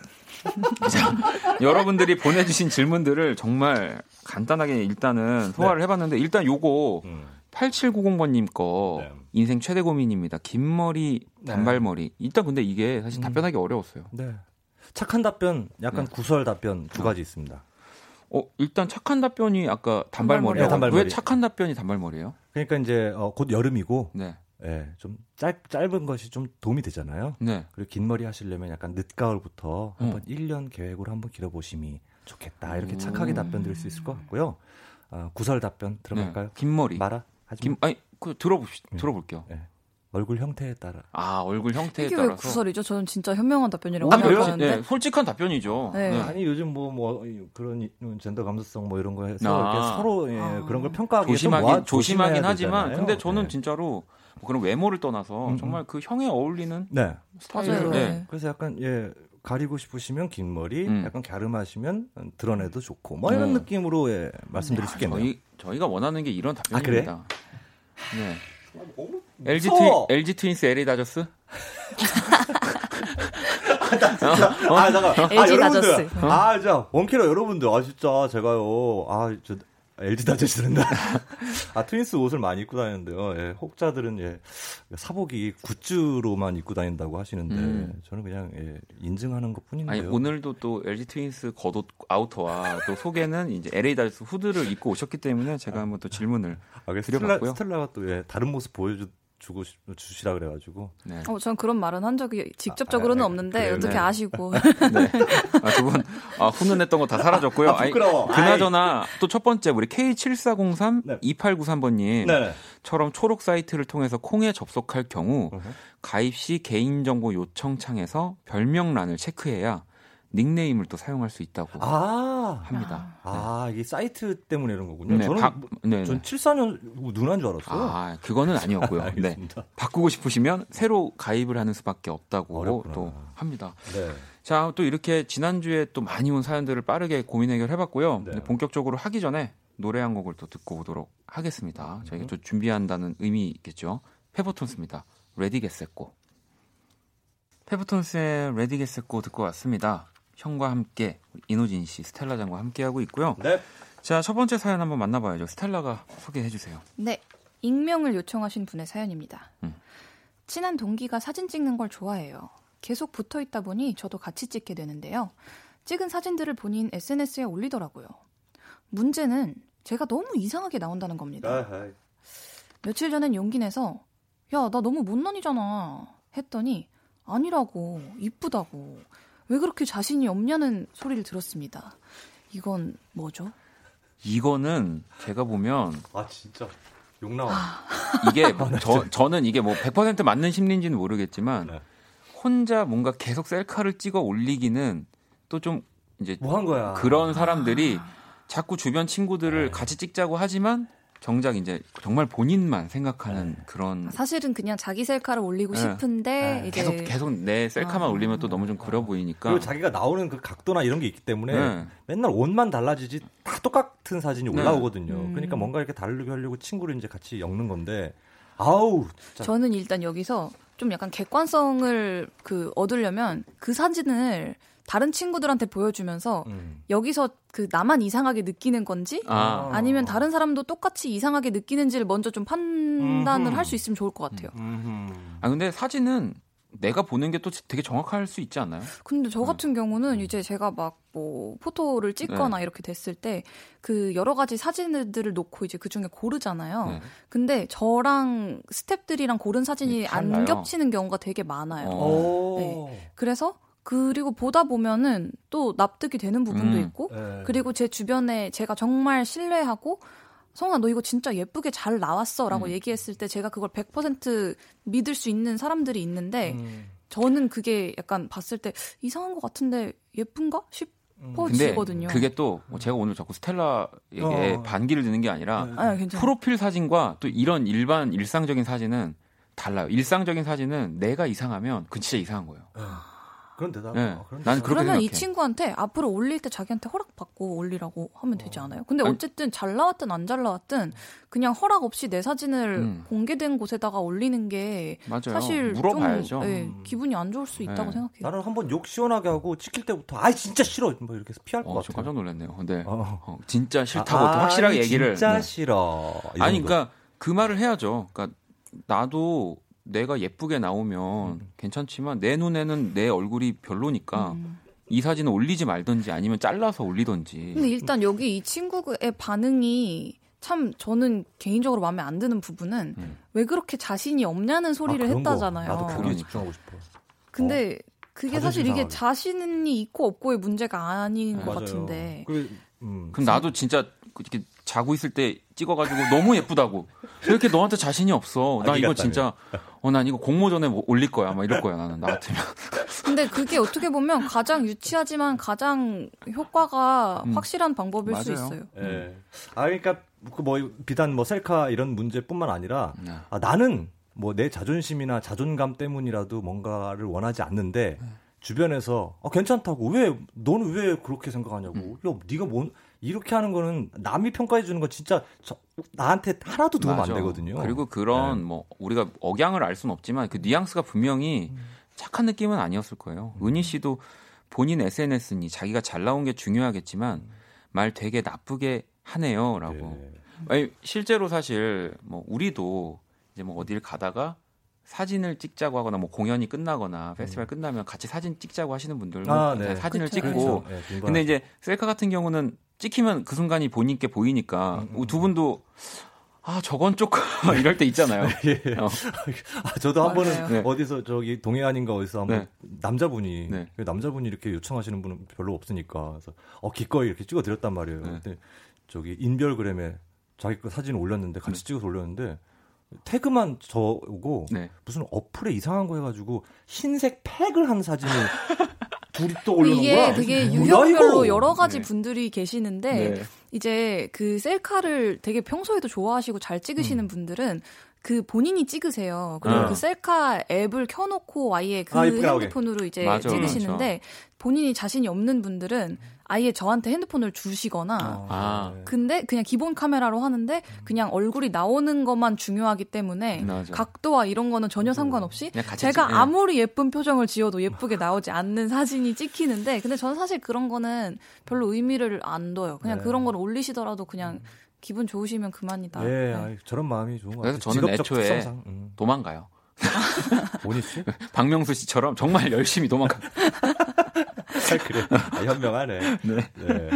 자, 여러분들이 보내주신 질문들을 정말 간단하게 일단은 소화를 해봤는데 일단 요거 음. 8790번님 거 네. 인생 최대 고민입니다. 긴 머리, 네. 단발머리. 일단 근데 이게 사실 답변하기 어려웠어요. 네. 착한 답변, 약간 네. 구설 답변 두 가지 있습니다. 어, 일단 착한 답변이 아까 단발머리. 네, 단발머리. 왜 착한 답변이 단발머리예요? 그러니까 이제 어, 곧 여름이고 네. 예, 좀 짧, 짧은 것이 좀 도움이 되잖아요. 네. 그리고 긴 머리 하시려면 약간 늦가을부터 한번 1년 계획으로 한번 길어보심이 좋겠다. 이렇게 오. 착하게 답변 드릴 수 있을 것 같고요. 아, 구설 답변 들어갈까요? 네. 긴 머리. 말아? 하지 김 아니 그 들어봅시다. 네. 들어볼게요. 예. 얼굴 형태에 따라. 아 얼굴 형태에 이게 왜 따라서. 구설이죠? 저는 진짜 현명한 답변이라고 아? 생각하는데. 네, 솔직한 답변이죠. 네. 아니 요즘 뭐뭐 그런 이- 젠더 감수성 뭐 이런 거 해서 아. 이렇게 서로 예, 아. 그런 걸 평가하기 위해서 조심하긴 모아- 조심하긴 하지만 되잖아요. 근데 저는 네. 진짜로 뭐 그런 외모를 떠나서 음, 정말 그 형에 어울리는 네. 스타일을. 네. 네. 그래서 약간 예 가리고 싶으시면 긴 머리, 음. 약간 갸름하시면 드러내도 좋고 뭐 이런 음. 느낌으로 예, 말씀드릴 수 있겠네요. 저희 저희가 원하는 게 이런 아, 그래? 답변입니다. 네. 무서 워. 트윈, LG 트윈스 LA 다저스? 아 잠깐. LG 아, 여러분들. 다저스. 아 진짜 원키러 여러분들 아 진짜 제가요. 아 저 LG 다저스 는다. 아 트윈스 옷을 많이 입고 다니는데요. 예, 혹자들은 예 사복이 굿즈로만 입고 다닌다고 하시는데 음. 저는 그냥 예, 인증하는 것 아니 뿐인데요. 오늘도 또 LG 트윈스 겉옷 아우터와 또 속에는 이제 LA 다저스 후드를 입고 오셨기 때문에 제가 한번 또 질문을 아, 그래서 스텔라, 드려봤고요. 스텔라가 또 예, 다른 모습 보여주 고 싶- 주시라 그래가지고 네. 어, 전 그런 말은 한 적이 직접적으로는 아, 아, 없는데 그래요? 어떻게 네. 아시고 네. 아, 두분 아, 훈훈했던 거 다 사라졌고요. 아, 부끄러워. 아니, 그나저나 또 첫 번째 우리 K7403 네. 2893번님 네네. 처럼 초록 사이트를 통해서 콩에 접속할 경우. 가입 시 개인정보 요청창에서 별명란을 체크해야 닉네임을 또 사용할 수 있다고 아, 합니다. 아 이게 사이트 때문에 이런 거군요. 네, 저는 박- 네, 네. 전 74년 누나인 줄 알았어요. 아, 그거는 아니었고요. 네. 바꾸고 싶으시면 새로 가입을 하는 수밖에 없다고 어렵구나. 또 합니다. 네. 자, 또 이렇게 지난주에 또 많이 온 사연들을 빠르게 고민 해결해 봤고요. 네. 이제 본격적으로 하기 전에 노래 한 곡을 또 듣고 오도록 하겠습니다. 저희가 음. 또 준비한다는 의미 있겠죠. 페퍼톤스입니다. Ready, Get Set, Go. 페퍼톤스의 Ready, Get Set, Go 듣고 왔습니다. 형과 함께 이노진 씨, 스텔라 장과 함께 하고 있고요. 네. 자, 첫 번째 사연 한번 만나봐야죠. 스텔라가 소개해 주세요. 네, 익명을 요청하신 분의 사연입니다. 음. 친한 동기가 사진 찍는 걸 좋아해요. 계속 붙어 있다 보니 저도 같이 찍게 되는데요. 찍은 사진들을 본인 SNS에 올리더라고요. 문제는 제가 너무 이상하게 나온다는 겁니다. 아, 며칠 전엔 용기 내서 야, 나 너무 못난이잖아. 했더니 아니라고, 이쁘다고. 왜 그렇게 자신이 없냐는 소리를 들었습니다. 이건 뭐죠? 이거는 제가 보면 아 진짜 욕 나와. 이게 저, 저는 이게 뭐 100% 맞는 심리인지는 모르겠지만 네. 혼자 뭔가 계속 셀카를 찍어 올리기는 또 좀 이제 뭐 한 거야? 그런 사람들이 아. 자꾸 주변 친구들을 네. 같이 찍자고 하지만 정작 이제 정말 본인만 생각하는 네. 그런 사실은 그냥 자기 셀카를 올리고 네. 싶은데 네. 이제 계속 계속 내 셀카만 아. 올리면 또 너무 좀 그려 보이니까 그리고 자기가 나오는 그 각도나 이런 게 있기 때문에 네. 맨날 옷만 달라지지 다 똑같은 사진이 네. 올라오거든요. 음. 그러니까 뭔가 이렇게 다르게 하려고 친구를 이제 같이 엮는 건데 아우 진짜 저는 일단 여기서 좀 약간 객관성을 그 얻으려면 그 사진을 다른 친구들한테 보여주면서 음. 여기서 그 나만 이상하게 느끼는 건지 아, 아니면 다른 사람도 똑같이 이상하게 느끼는지를 먼저 좀 판단을. 할 수 있으면 좋을 것 같아요. 음흠. 아 근데 사진은 내가 보는 게 또 되게 정확할 수 있지 않나요? 근데 저 같은 음. 경우는 이제 제가 막 뭐 포토를 찍거나 이렇게 됐을 때 그 여러 가지 사진들을 놓고 이제 그 중에 고르잖아요. 네. 근데 저랑 스탭들이랑 고른 사진이 네, 안. 겹치는 경우가 되게 많아요. 어. 오. 그래서 그리고 보다 보면은 또 납득이 되는 부분도 음. 있고 네. 그리고 제 주변에 제가 정말 신뢰하고 성아 너 이거 진짜 예쁘게 잘 나왔어라고 음. 얘기했을 때 제가 그걸 100% 믿을 수 있는 사람들이 있는데 음. 저는 그게 약간 봤을 때 이상한 것 같은데 예쁜가 음. 싶어지거든요. 그게 또뭐 제가 오늘 자꾸 스텔라에게 어. 반기를 드는 게 아니라 네. 아. 프로필 사진과 또 이런 일반 일상적인 사진은 달라요. 일상적인 사진은 내가 이상하면 그 진짜 이상한 거예요. 네. 그런 대답. 네. 아, 그런 난 대답. 그렇게 그러면 이 생각해. 친구한테 앞으로 올릴 때 자기한테 허락 받고 올리라고 하면 되지 않아요? 근데 어쨌든 잘 나왔든 안 잘 나왔든 그냥 허락 없이 내 사진을 음. 공개된 곳에다가 올리는 게 맞아요. 사실 물어봐야죠. 좀 예, 음. 기분이 안 좋을 수 있다고 네. 생각해요. 나는 한번 욕 시원하게 하고 찍힐 때부터 아 진짜 싫어 뭐 이렇게 해서 피할 것 어, 저 같아. 깜짝 놀랐네요. 근데 어. 어, 진짜 싫다고 또 아, 확실하게 아니, 얘기를 진짜 네. 싫어. 이 아니. 그러니까 그 말을 해야죠. 그러니까 나도 내가 예쁘게 나오면 음. 괜찮지만 내 눈에는 내 얼굴이 별로니까 음. 이 사진을 올리지 말든지 아니면 잘라서 올리든지. 근데 일단 여기 이 친구의 반응이 참 저는 개인적으로 마음에 안 드는 부분은 음. 왜 그렇게 자신이 없냐는 소리를 아, 그런 거. 했다잖아요. 나도 그러니까. 집중하고 싶어. 근데 그게 자존심 사실 이게 상하게. 자신이 있고 없고의 문제가 아닌 것 맞아요. 같은데. 그, 음, 그럼 나도 진짜 이렇게 자고 있을 때 찍어가지고 너무 예쁘다고. 왜 이렇게 너한테 자신이 없어? 나 이거. 진짜 어 난 이거 공모전에 뭐 올릴 거야. 막 이럴 거야 나는 나 같으면. 근데 그게 어떻게 보면 가장 유치하지만 가장 효과가 음. 확실한 방법일 수 맞아요. 있어요. 예. 아 그러니까 그뭐 비단 뭐 셀카 이런 문제뿐만 아니라 네. 아, 나는 뭐 내 자존심이나 자존감 때문이라도 뭔가를 원하지 않는데 주변에서 아, 괜찮다고 왜 너는 왜 그렇게 생각하냐고 음. 야 네가 뭔 이렇게 하는 거는 남이 평가해 주는 건 진짜 저- 나한테 하나도 도움 맞아. 안 되거든요. 그리고 그런 네. 뭐 우리가 억양을 알 수는 없지만 그 뉘앙스가 분명히 음. 착한 느낌은 아니었을 거예요. 은희 씨도 본인 SNS니 자기가 잘 나온 게 중요하겠지만 말 되게 나쁘게 하네요라고. 네. 아니, 실제로 사실 뭐 우리도 이제 뭐 어딜 가다가 사진을 찍자고 하거나 뭐 공연이 끝나거나 페스티벌 끝나면 같이 사진 찍자고 하시는 분들 뭐 음. 아, 네. 사진을 그쵸. 찍고. 예, 빈번하죠. 근데 이제 셀카 같은 경우는 찍히면 그 순간이 본인께 보이니까 음, 음, 두 분도 아 저건 조금 이럴 때 있잖아요. 예. 어. 아, 저도 한 번은. 네. 어디서 저기 동해안인가 어디서 한번 네. 남자분이 네. 그 남자분이 이렇게 요청하시는 분은 별로 없으니까 그래서 어 기꺼이 이렇게 찍어 드렸단 말이에요. 네. 근데 저기 인별그램에 자기 거 사진을 올렸는데 같이 네. 찍어서 올렸는데 태그만 저고 네. 무슨 어플에 이상한 거 해가지고 흰색 팩을 한 사진을 둘이 또 올려놓은 이게 거야. 되게 유형별로? 여러 가지 네. 분들이 계시는데 네. 이제 그 셀카를 되게 평소에도 좋아하시고 잘 찍으시는 분들은 그 본인이 찍으세요. 그리고 아. 그 셀카 앱을 켜놓고 아예 그 아. 핸드폰으로 이제 맞아, 찍으시는데 본인이 자신이 없는 분들은 아예 저한테 핸드폰을 주시거나 아. 네. 근데 그냥 기본 카메라로 하는데 그냥 얼굴이 나오는 것만 중요하기 때문에 맞아. 각도와 이런 거는 전혀 상관없이 그냥 같이 제가 찍- 예. 아무리 예쁜 표정을 지어도 예쁘게 나오지 않는 사진이 찍히는데 근데 저는 사실 그런 거는 별로 의미를 안 둬요. 그냥 네. 그런 걸 올리시더라도 그냥 기분 좋으시면 그만이다. 예, 네. 아, 저런 마음이 좋은 것 그래서 같아요. 저는 직업적 애초에 특성상. 음. 도망가요. 오니 씨? 박명수 씨처럼 정말 열심히 도망가. 아, 그래. 아, 현명하네. 네. 네.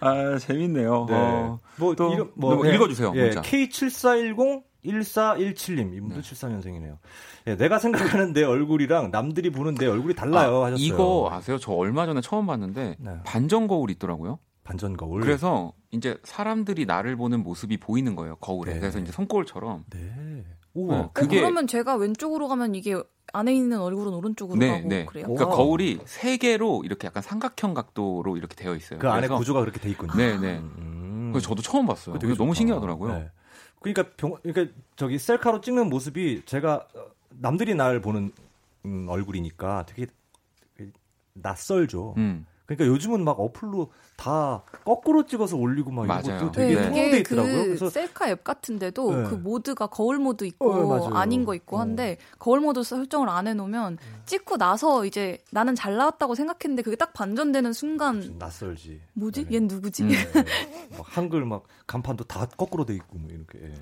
아 재밌네요. 네. 어. 뭐, 또 이름, 뭐 예. 읽어주세요, 예, 문자. K7410 1417님 이분도 74년생이네요. 예, 내가 생각하는 내 얼굴이랑 남들이 보는 내 얼굴이 달라요 아, 하셨어요. 이거 아세요? 저 얼마 전에 처음 봤는데 네. 반전 거울 있더라고요. 반전 거울. 그래서 이제 사람들이 나를 보는 모습이 보이는 거예요 거울에. 네. 그래서 이제 손거울처럼. 네. 우와. 네, 어, 그게 그러면 제가 왼쪽으로 가면 이게 안에 있는 얼굴은 오른쪽으로 네, 가고 네. 그래요. 그러니까 와우. 거울이 세 개로 이렇게 약간 삼각형 각도로 이렇게 되어 있어요. 그 안에 구조가 그렇게 돼 있군요. 네, 네. 음. 그래서 저도 처음 봤어요. 되게 너무. 신기하더라고요. 네. 그러니까 병, 그러니까 저기 셀카로 찍는 모습이 제가 어, 남들이 날 보는 음, 얼굴이니까 되게 낯설죠. 음. 그러니까 요즘은 막 어플로 다 거꾸로 찍어서 올리고 막 맞아요. 이것도 되게 네. 통용돼 이게 있더라고요. 그 그래서 셀카 앱 같은데도 네. 그 모드가 거울 모드 있고 어, 맞아요. 아닌 거 있고 어. 한데 거울 모드 설정을 안 해놓으면 찍고 나서 이제 나는 잘 나왔다고 생각했는데 그게 딱 반전되는 순간 좀 낯설지. 뭐지? 네. 얜 누구지? 음. 네. 막 한글 막 간판도 다 거꾸로 돼 있고 뭐 이렇게. 예.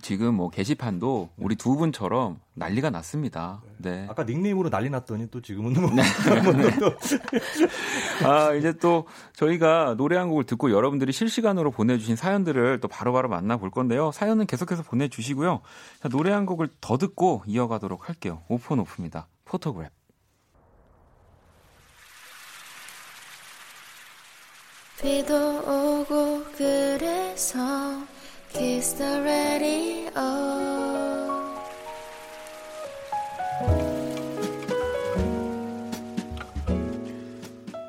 지금 뭐 게시판도 우리 두 분처럼 난리가 났습니다. 네. 아까 닉네임으로 난리 났더니 또 지금은 뭐 또 아, 이제 또 저희가 노래 한 곡을 듣고 여러분들이 실시간으로 보내주신 사연들을 또 바로바로 만나볼 건데요. 사연은 계속해서 보내주시고요. 자, 노래 한 곡을 더 듣고 이어가도록 할게요. 오프온오프입니다. Photograph. 비도 오고 그래서 Kiss the radio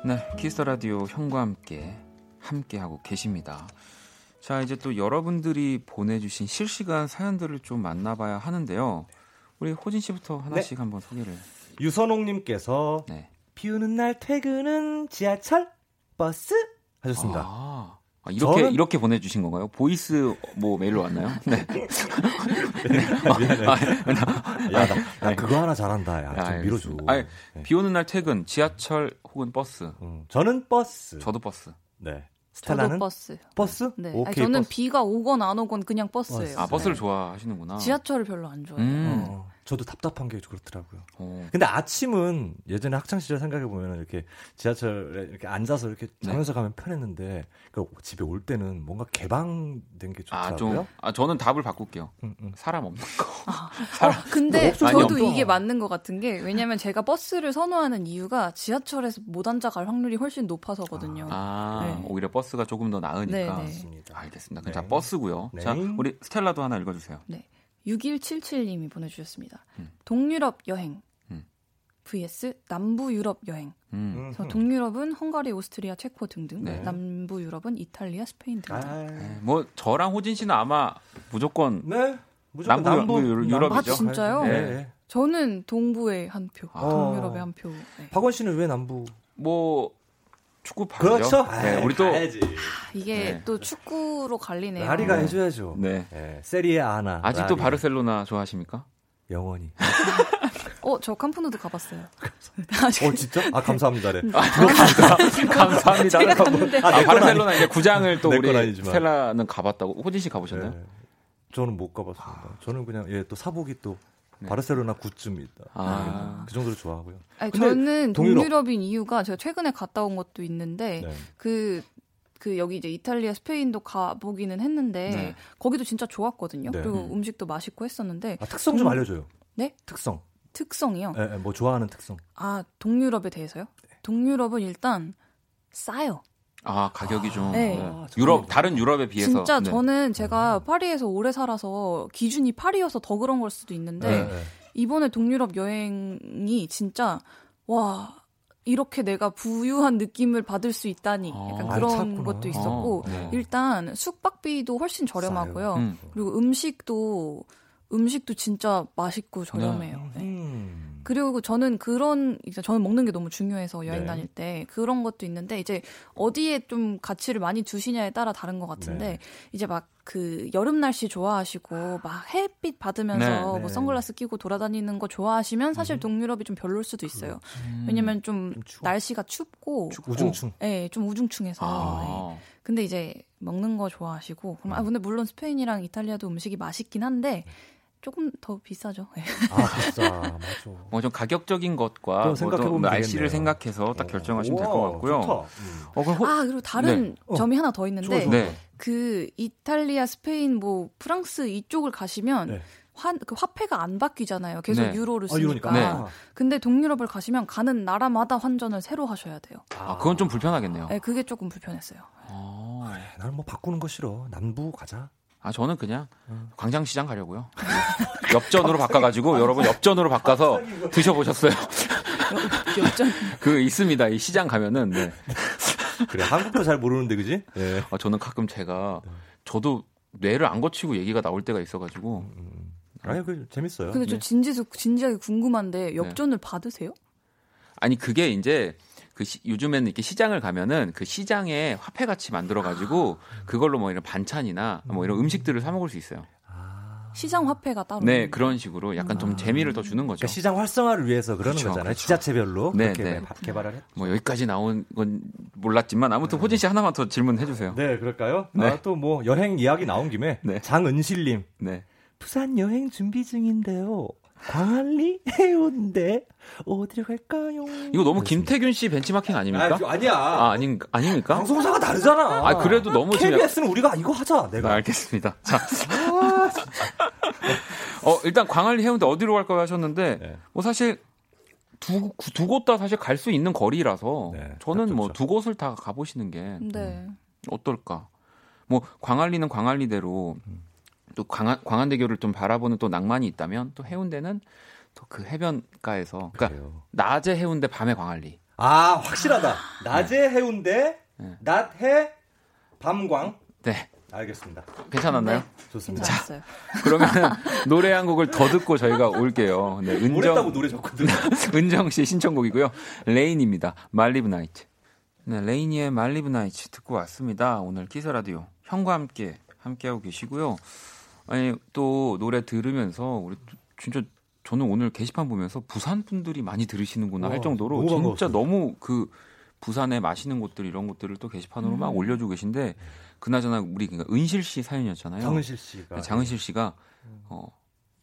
네, 키스 라디오 형과 함께 함께 하고 계십니다. 자, 이제 또 여러분들이 보내주신 실시간 사연들을 좀 만나봐야 하는데요. 우리 호진 씨부터 하나씩 한번 소개를. 유선홍님께서 네. 비 오는 날 퇴근은 지하철 버스 하셨습니다. 아, 아, 이렇게 저는- 이렇게 보내주신 건가요? 보이스 뭐 메일로 왔나요? 네. 미안해. 아, 야, 나, 나 그거 하나 잘한다. 야, 좀 알겠습니다. 밀어줘. 아니, 네. 비 오는 날 퇴근, 지하철 혹은 버스. 음, 저는 버스. 저도 버스. 네. 스텔라는 버스. 버스? 네. 오케이. 아니, 저는 버스. 비가 오건 안 오건 그냥 버스예요. 아, 네. 버스를 좋아하시는구나. 지하철을 별로 안 좋아해요. 음. 어, 저도 답답한 게 그렇더라고요. 어. 근데 아침은 예전에 학창 시절 생각해 보면 이렇게 지하철에 이렇게 앉아서 이렇게 네. 자면서 가면 편했는데 그 집에 올 때는 뭔가 개방된 게 아, 좋더라고요. 좀, 아, 저는 답을 바꿀게요. 음, 음. 사람 없는 거. 어, 근데 저도 없다. 이게 맞는 것 같은 게 왜냐면 제가 버스를 선호하는 이유가 지하철에서 못 앉아 갈 확률이 훨씬 높아서거든요. 아, 네. 오히려 버스가 조금 더 나으니까. 네, 네. 알겠습니다. 네. 자, 버스고요. 네. 자, 우리 스텔라도 하나 읽어주세요. 6177님이 보내주셨습니다. 음. 동유럽 여행 음. vs 남부 유럽 여행. 음. 그래서 동유럽은 헝가리, 오스트리아, 체코 등등, 네. 남부 유럽은 이탈리아, 스페인 등등. 아, 네, 뭐 저랑 호진 씨는 아마 무조건 네. 무조건 남부, 남부, 유- 남부 유럽이죠. 아, 진짜요? 네. 네. 네. 저는 동부에 한 표, 아. 동유럽에 한 표. 네. 박원 씨는 왜 남부? 뭐 축구 파죠. 그렇죠. 네, 아이, 우리 또 가야지. 이게 네. 또 축구로 갈리네요. 라리가 네. 해줘야죠. 네. 네. 세리에 아나. 아직도 라리가. 바르셀로나 좋아하십니까? 영원히. 어, 저 캄프누도 가봤어요. 어 진짜? 아 감사합니다. 네. 감사합니다. 제가 갔는데 아, 내건 바르셀로나 이제 구장을 또내 우리 건 아니지만. 스텔라는 가봤다고. 호진 씨 가보셨나요? 네. 저는 못 가봤습니다. 저는 그냥 예 또 사복이 또 네. 바르셀로나 굿즈입니다. 아. 그 정도로 좋아하고요. 아니, 저는 동유럽. 동유럽인 이유가 제가 최근에 갔다 온 것도 있는데 네. 그, 그 여기 이제 이탈리아, 스페인도 가보기는 했는데 네. 거기도 진짜 좋았거든요. 네. 그리고 음. 음식도 맛있고 했었는데 아, 특성 좀 동- 알려줘요. 네? 특성. 특성이요. 예, 예, 뭐 좋아하는 특성. 아 동유럽에 대해서요? 동유럽은 일단 싸요. 아, 가격이 좀. 네. 네. 유럽, 다른 유럽에 비해서. 진짜 네. 저는 제가 파리에서 오래 살아서 기준이 파리여서 더 그런 걸 수도 있는데 예, 예. 이번에 동유럽 여행이 진짜 와 이렇게 내가 부유한 느낌을 받을 수 있다니 약간 아, 그런 찼구나. 것도 있었고 아, 네. 일단 숙박비도 훨씬 저렴하고요. 음. 그리고 음식도 음식도 진짜 맛있고 저렴해요. 네. 음. 그리고 저는 그런 이제 저는 먹는 게 너무 중요해서 여행 네. 다닐 때 그런 것도 있는데 이제 어디에 좀 가치를 많이 두시냐에 따라 다른 것 같은데 네. 이제 막그 여름 날씨 좋아하시고 막 햇빛 받으면서 네, 뭐 네. 선글라스 끼고 돌아다니는 거 좋아하시면 사실 동유럽이 좀 별로일 수도 있어요. 왜냐면 좀좀 추워. 날씨가 춥고 축- 우중충. 예, 좀 우중충해서. 네. 아. 근데 이제 먹는 거 좋아하시고 그럼 아 근데 물론 스페인이랑 이탈리아도 음식이 맛있긴 한데 조금 더 비싸죠. 예. 아 비싸. 맞아. 뭐좀 가격적인 것과 좀뭐 생각해보면 또 날씨를 되겠네요. 생각해서 딱 결정하시면 될 것 같고요. 좋다. 음. 어, 그럼 호... 아 그리고 다른 어. 점이 하나 더 있는데 좋아, 좋아. 네. 그 이탈리아, 스페인, 뭐 프랑스 이쪽을 가시면 네. 환, 그 화폐가 안 바뀌잖아요. 계속 네. 유로를 아, 쓰니까. 이러니까. 네. 근데 동유럽을 가시면 가는 나라마다 환전을 새로 하셔야 돼요. 아, 그건 좀 불편하겠네요. 네, 그게 조금 불편했어요. 아, 나는 뭐 바꾸는 거 싫어. 남부 가자. 아, 저는 그냥 광장시장 가려고요. 엽전으로 바꿔가지고 여러분 엽전으로 바꿔서 드셔보셨어요? 역전. 그 있습니다. 이 시장 가면은 네. 그래 한국도 잘 모르는데 그지? 예. 아, 저는 가끔 제가 저도 뇌를 안 거치고 얘기가 나올 때가 있어가지고 아니 그 재밌어요. 근데 저 네. 진지서 진지하게 궁금한데 엽전을 받으세요? 아니 그게 이제 그 시- 요즘에는 이렇게 시장을 가면은 그 시장에 화폐 같이 만들어 가지고 그걸로 뭐 이런 반찬이나 뭐 이런 음식들을 사 먹을 수 있어요. 시장 화폐가 따로. 네 그런 식으로 약간 좀 재미를 더 주는 거죠. 그러니까 시장 활성화를 위해서 그러는 그렇죠, 거잖아요. 그렇죠. 지자체별로 네, 그렇게 네. 바- 개발을 했. 뭐 여기까지 나온 건 몰랐지만 아무튼 호진 씨 하나만 더 질문해 주세요. 네, 그럴까요? 네. 아, 또뭐 여행 이야기 나온 김에 네. 장은실님 네. 부산 여행 준비 중인데요. 광안리 해운대 어디로 갈까요? 이거 너무 김태균 씨 벤치마킹 아닙니까? 아, 아니야. 아, 아닌 아닙니까? 방송사가 다르잖아. 아, 그래도 너무 지금 KBS는 우리가 이거 하자. 네, 내가. 알겠습니다. 자. 어, 일단 광안리 해운대 어디로 갈까요 하셨는데 네. 뭐 사실 두 두 곳 다 사실 갈 수 있는 거리라서 네, 저는 딱뭐 좋죠. 두 곳을 다 가보시는 게 네. 어떨까? 뭐 광안리는 광안리대로 음. 또 광안 광안대교를 좀 바라보는 또 낭만이 있다면 또 해운대는 또 그 해변가에서 그러니까 그래요. 낮에 해운대 밤에 광안리. 아, 확실하다. 낮에 해운대, 네. 낮해 밤광. 네, 알겠습니다. 괜찮았나요? 좋습니다. 괜찮았어요. 그러면은 노래 한 곡을 더 듣고 저희가 올게요. 네, 은정 노래 줬거든. 은정 씨 신청곡이고요. 레이니입니다. Malibu Nights. 네, 레이니의 Malibu Nights 듣고 왔습니다. 오늘 키스 라디오 형과 함께 함께하고 계시고요. 아니 또 노래 들으면서 우리 또 진짜 저는 오늘 게시판 보면서 부산 분들이 많이 들으시는구나 할 와, 정도로 너무 진짜. 너무 그 부산의 맛있는 곳들 이런 곳들을 또 게시판으로 막 올려주고 계신데 그나저나 우리 그러니까 은실 씨 사연이었잖아요. 장은실 씨가. 네, 장은실 씨가 어,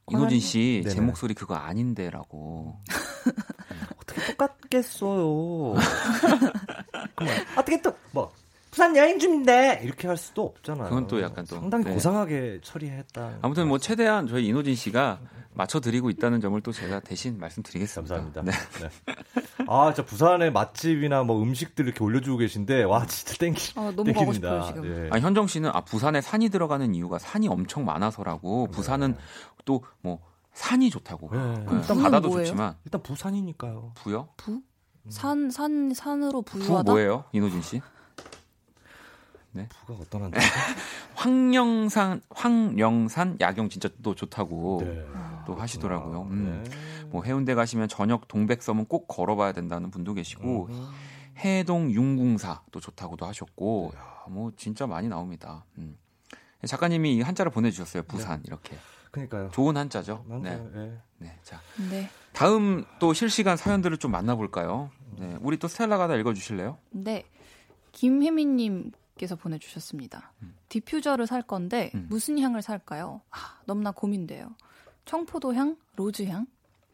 이노진 씨 제. 목소리 그거 아닌데라고. 어떻게 똑같겠어요. 그만. 어떻게 또 뭐 부산 여행 중인데 이렇게 할 수도 없잖아요. 그건 또 약간 또, 상당히 네. 고상하게 처리했다. 아무튼 뭐 최대한 저희 이노진 씨가 맞춰 드리고 있다는 점을 또 제가 대신 말씀드리겠습니다. 감사합니다. 네. 네. 아, 진짜 부산의 맛집이나 뭐 음식들 이렇게 올려주고 계신데 와 진짜 땡기. 어, 너무 가고 땡깁니다. 싶어요 지금. 예. 아, 현정 씨는 아 부산에 산이 들어가는 이유가 산이 엄청 많아서라고 부산은 또뭐 산이 좋다고. 네. 네. 그럼 일단 바다도 뭐예요? 좋지만 일단 부산이니까요. 부요? 부? 산, 산, 산으로 부 부유하다? 뭐예요, 이노진 씨? 부가 어떤 한데? 황령산 황령산 야경 진짜 또 좋다고 네. 또 하시더라고요. 음. 네. 뭐 해운대 가시면 저녁 동백섬은 꼭 걸어봐야 된다는 분도 계시고 음. 해동 융궁사 또 좋다고도 하셨고 야, 뭐 진짜 많이 나옵니다. 음. 작가님이 이 한자를 보내주셨어요. 부산 이렇게 그러니까요. 좋은 한자죠. 네. 맞아요. 예. 네. 자 네. 다음 또 실시간 사연들을 좀 만나볼까요? 네. 우리 또 스텔라가 다 읽어주실래요? 네. 김혜민님 께서 보내주셨습니다. 디퓨저를 살 건데 음. 무슨 향을 살까요? 아, 너무나 고민돼요. 청포도 향, rose 향,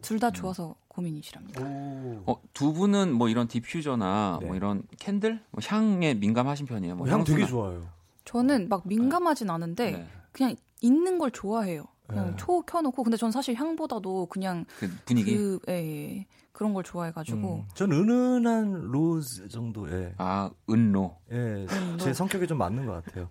둘 음. 다 좋아서 고민이시랍니다. 어, 두 분은 뭐 이런 디퓨저나 네. 뭐 이런 candle, 뭐 향에 민감하신 편이에요. 뭐향 되게 향수나- 좋아요. 저는 막 민감하진 않은데 네. 그냥 있는 걸 좋아해요. 그냥 네. 초 켜놓고 근데 전 사실 향보다도 그냥 그 분위기. 그 예, 예. 그런 걸 좋아해가지고 음, 전 은은한 rose 정도의 아 은로. 예, 제 성격에 좀 맞는 것 같아요.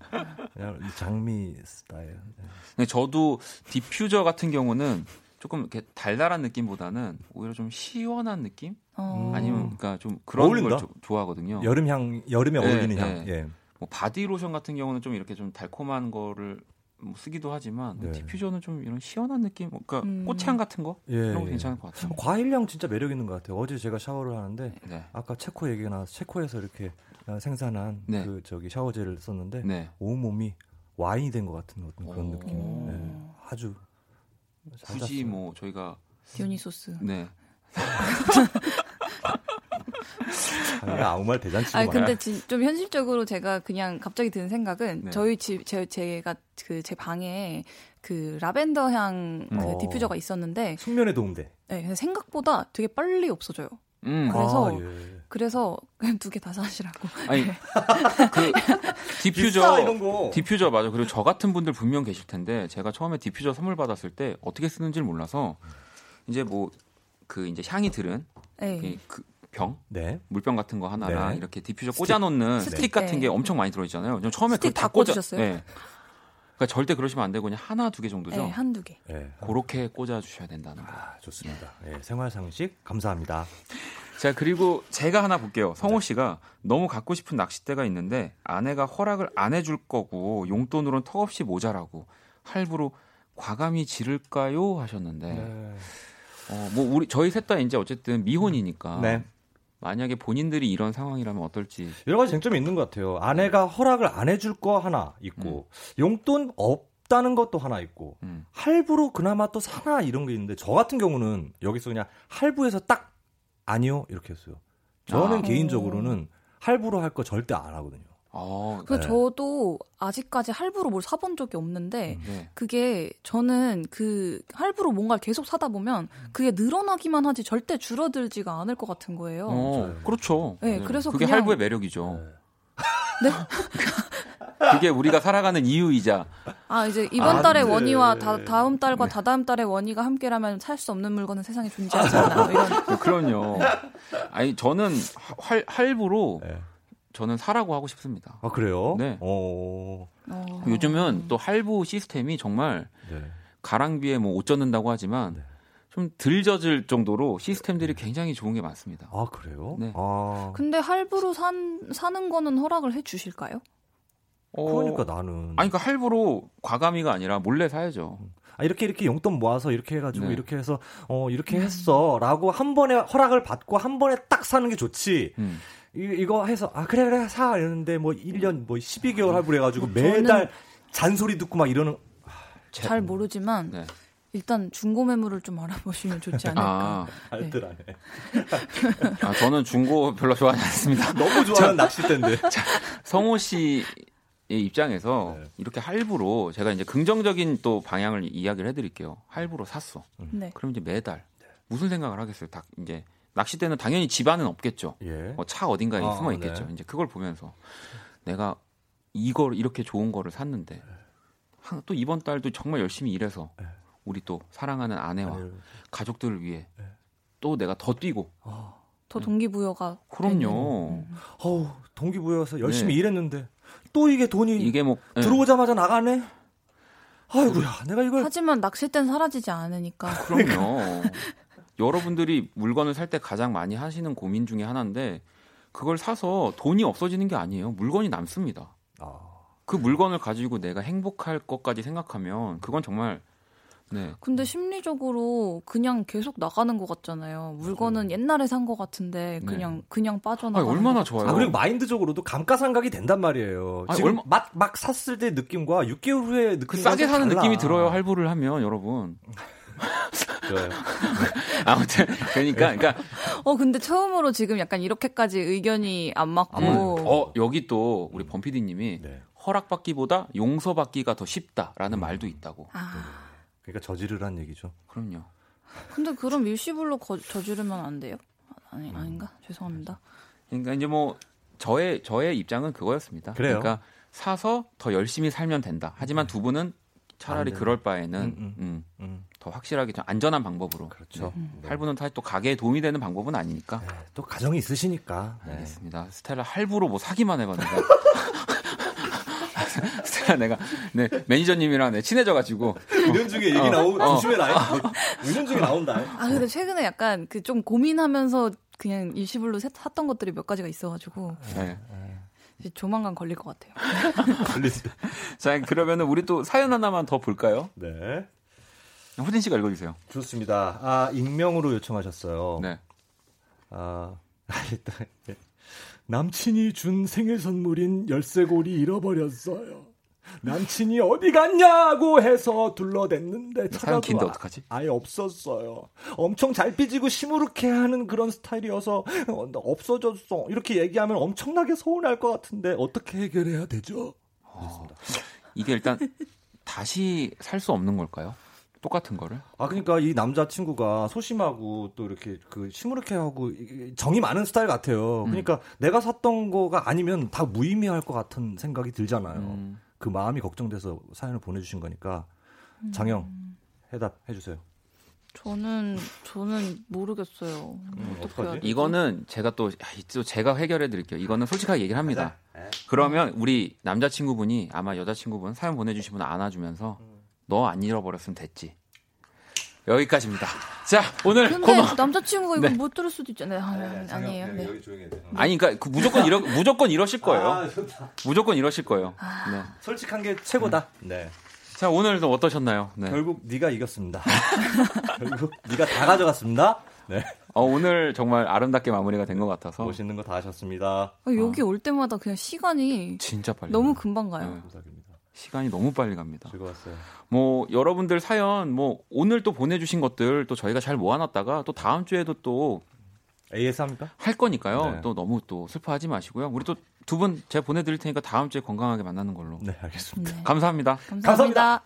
그냥 장미 스타일. 예. 근데 저도 디퓨저 같은 경우는 조금 이렇게 달달한 느낌보다는 오히려 좀 시원한 느낌? 어, 음. 아니면 그러니까 좀 그런 어울린다. 걸 조- 좋아하거든요. 여름 향, 여름에 네, 어울리는 네. 향. 예. 뭐 body 로션 같은 경우는 좀 이렇게 좀 달콤한 거를 뭐 쓰기도 하지만 네. 디퓨저는 좀 이런 시원한 느낌, 그러니까 음. 꽃향 같은 거 예. 그런 거 괜찮을 것 같아요. 과일향 진짜 매력 있는 것 같아요. 어제 제가 샤워를 하는데 네, 아까 체코 얘기가 나와서 체코에서 이렇게 어, 생산한 네. 그 저기 샤워젤을 썼는데 네. 온몸이 와인이 된 것 같은 어떤 그런 오. 느낌. 예. 아주 잘 굳이 잤어요. 뭐 저희가 디오니소스. 네 아무 말 대잔치 마. 근데 진, 좀 현실적으로 제가 그냥 갑자기 드는 생각은 네. 저희 집 제, 제가 그 제 방에 그 라벤더 향그 어. 디퓨저가 있었는데 숙면에 도움돼. 네, 생각보다 되게 빨리 없어져요. 음. 그래서 아, 예. 그래서 그냥 두개 다 사시라고. 아니 그 비싸, 디퓨저 이런 거. 디퓨저 맞아. 그리고 저 같은 분들 분명 계실 텐데 제가 처음에 디퓨저 선물 받았을 때 어떻게 쓰는지를 몰라서 이제 뭐 그 이제 향이 들은 네. 그 병, 네. 물병 같은 거 하나랑 네. 이렇게 디퓨저. 꽂아놓는 스틱. 스틱, 같은 네. 게 엄청 많이 들어있잖아요. 저 처음에 스틱 그걸 다 꽂아- 꽂으셨어요? 네. 그러니까 절대 그러시면 안 되고 그냥 하나 두 개 정도죠. 네, 한두 개. 예. 그렇게 꽂아 주셔야 된다는 거. 아, 좋습니다. 예, 생활 상식 감사합니다. 자 그리고 제가 하나 볼게요. 성호 씨가 너무 갖고 싶은 낚싯대가 있는데 아내가 허락을 안 해줄 거고 용돈으로는 턱없이 모자라고 할부로 과감히 지를까요 하셨는데 네. 어, 뭐 우리 저희 셋 다 이제 어쨌든 미혼이니까 네. 만약에 본인들이 이런 상황이라면 어떨지 여러 가지 쟁점이 있는 것 같아요. 아내가 허락을 안 해줄 거 하나 있고 용돈 없다는 것도 하나 있고 음. 할부로 그나마 또 사나 이런 게 있는데 저 같은 경우는 여기서 그냥 할부해서 딱 아니요 이렇게 했어요. 저는 아. 개인적으로는 할부로 할 거 절대 안 하거든요. 어, 그래서 네. 저도 아직까지 할부로 뭘 사본 적이 없는데 네. 그게 저는 그 할부로 뭔가를 계속 사다 보면 그게 늘어나기만 하지 절대 줄어들지가 않을 것 같은 거예요. 어. 그렇죠. 네, 맞아요. 그래서 그게 그냥- 할부의 매력이죠. 네? 그게 우리가 살아가는 이유이자 아 이제 이번 안 달의 돼. 원의와 다, 다음 달과 다다음 달의 원의가 함께라면 살 수 없는 물건은 세상에 존재하지 않아. 뭐 이런. 네, 그럼요. 아니 저는 할 할부로 네. 저는 사라고 하고 싶습니다. 아 그래요? 네. 어. 어. 요즘은 또 할부 시스템이 정말 네. 가랑비에 뭐 옷 젖는다고 하지만 네. 좀덜 젖을 정도로 시스템들이 굉장히 좋은 게 많습니다. 아 그래요? 네. 아. 근데 할부로 산 사는 거는 허락을 해 주실까요? 어, 그러니까 나는 아니 그러니까 할부로 과감히가 아니라 몰래 사야죠. 아, 이렇게 이렇게 용돈 모아서 이렇게 해가지고 네. 이렇게 해서 어 이렇게 했어라고 한 번에 허락을 받고 한 번에 딱 사는 게 좋지. 음. 이, 이거 해서 아 그래 그래 사 이러는데 뭐 1년 뭐 12개월 할부로 해가지고 매달 잔소리 듣고 막 이러는 잘 모르지만 네. 일단 중고 매물을 좀 알아보시면 좋지 않을까. 아, 알뜰하네. 아, 저는 중고 별로 좋아하지 않습니다. 너무 좋아하는 낚싯대인데. 성호 씨 입장에서 네. 이렇게 할부로 제가 이제 긍정적인 또 방향을 이야기를 해드릴게요. 할부로 샀어. 네. 그럼 이제 매달 무슨 생각을 하겠어요? 다 이제 낚싯대는 당연히 집 안은 없겠죠. 예. 뭐차 어딘가에 아, 숨어 있겠죠. 네. 이제 그걸 보면서 내가 이걸 이렇게 좋은 거를 샀는데 한- 또 이번 달도 정말 열심히 일해서 네. 우리 또 사랑하는 아내와 아니요. 가족들을 위해 네. 또 내가 더 뛰고 아, 더 동기부여가 그럼요. 되는, 음. 어우, 동기부여서 열심히 네. 일했는데 또 이게 돈이 이게 뭐 예. 들어오자마자 나가네. 아이고야, 내가 이걸 하지만 낚싯대는 사라지지 않으니까 그럼요. 여러분들이 물건을 살 때 가장 많이 하시는 고민 중에 하나인데 그걸 사서 돈이 없어지는 게 아니에요. 물건이 남습니다. 아, 그 물건을 가지고 내가 행복할 것까지 생각하면 그건 정말 네. 근데 심리적으로 그냥 계속 나가는 것 같잖아요. 물건은 옛날에 산 것 같은데 그냥 그냥 빠져나가. 네. 얼마나 좋아요. 아, 그리고 마인드적으로도 감가상각이 된단 말이에요. 아니, 지금 얼마- 막, 막 샀을 때 느낌과 6개월 후에 느낌 그 싸게 사는 느낌이 들어요. 할부를 하면 여러분. 좋아요. 아무튼 그러니까 그러니까 어 근데 처음으로 지금 약간 이렇게까지 의견이 안 맞고. 음, 어 여기 또 우리 범피디님이 네. 허락받기보다 용서받기가 더 쉽다라는 말도 있다고. 아 그러니까 저지르란 얘기죠. 그럼요. 근데 그럼 일시불로 거- 저지르면 안 돼요? 아니 아닌가? 죄송합니다. 그러니까 이제 뭐 저의 저의 입장은 그거였습니다. 그래요. 러니까 사서 더 열심히 살면 된다. 하지만 두 분은 차라리. 그럴 바에는 음, 음. 음, 음, 더 확실하게 좀 안전한 방법으로. 그렇죠. 네. 네. 할부는 사실 또 가게에 도움이 되는 방법은 아니니까. 네, 또 가정이 있으시니까. 네. 알겠습니다. 스텔라 할부로 뭐 사기만 해봤는데. 스텔라 내가 네 매니저님이랑 네, 친해져가지고 은연 중에 얘기 어, 나오 어. 조심해라. 은연 중에 나온다. 아 근데 최근에 약간 그 좀 고민하면서 그냥 일시불로 사- 샀던 것들이 몇 가지가 있어가지고 네. 조만간 걸릴 것 같아요. 걸리지. 자 그러면은 우리 또 사연 하나만 더 볼까요? 네. 호진 씨가 읽어주세요. 좋습니다. 아, 익명으로 요청하셨어요. 네. 아, 일단, 예. 남친이 준 생일 선물인 열쇠고리 잃어버렸어요. 남친이 어디 갔냐고 해서 둘러댔는데 찾아도 어떡하지? 아예 없었어요. 엄청 잘 삐지고 시무룩해 하는 그런 스타일이어서 어, 나 없어졌어. 이렇게 얘기하면 엄청나게 서운할 것 같은데 어떻게 해결해야 되죠? 이게 일단 다시 살 수 없는 걸까요? 똑같은 거를? 아 그러니까 이 남자 친구가 소심하고 또 이렇게 그 시무룩해 하고 이게 정이 많은 스타일 같아요. 음. 그러니까 내가 샀던 거가 아니면 다 무의미할 것 같은 생각이 들잖아요. 음. 그 마음이 걱정돼서 사연을 보내주신 거니까 장영 해답해 주세요. 저는 저는 모르겠어요. 음, 되지? 이거는 제가 또, 아, 또 제가 해결해 드릴게요. 이거는 솔직하게 얘기를 합니다. 네. 그러면 우리 남자친구분이 아마 여자친구분 사연 보내주신 분 안아주면서 너 안 잃어버렸으면 됐지. 여기까지입니다. 자, 오늘 근데 코너. 남자친구가 이거 네. 못 들을 수도 있잖아요. 아, 아니 에요. 네. 조용히 해. 아니, 그러니까 그 무조건 이러, 무조건 이러실 거예요. 아. 무조건 이러실 거예요. 네. 솔직한 게 최고다. 네. 자, 오늘도 어떠셨나요? 네. 결국 네가 이겼습니다. 결국 네가 다 가져갔습니다. 네. 어, 오늘 정말 아름답게 마무리가 된 것 같아서 멋있는 거 다 하셨습니다. 아, 여기 올 때마다 그냥 시간이 진짜 빨리. 너무. 금방 가요. 네. 감사합니다. 시간이 너무 빨리 갑니다. 즐거웠어요. 뭐 여러분들 사연 뭐 오늘 또 보내주신 것들 또 저희가 잘 모아놨다가 또 다음 주에도 또할 AS 합니까? 거니까요. 네. 또 너무 또 슬퍼하지 마시고요. 우리 또 두 분 제가 보내드릴 테니까 다음 주에 건강하게 만나는 걸로. 네, 알겠습니다. 네. 감사합니다. 감사합니다.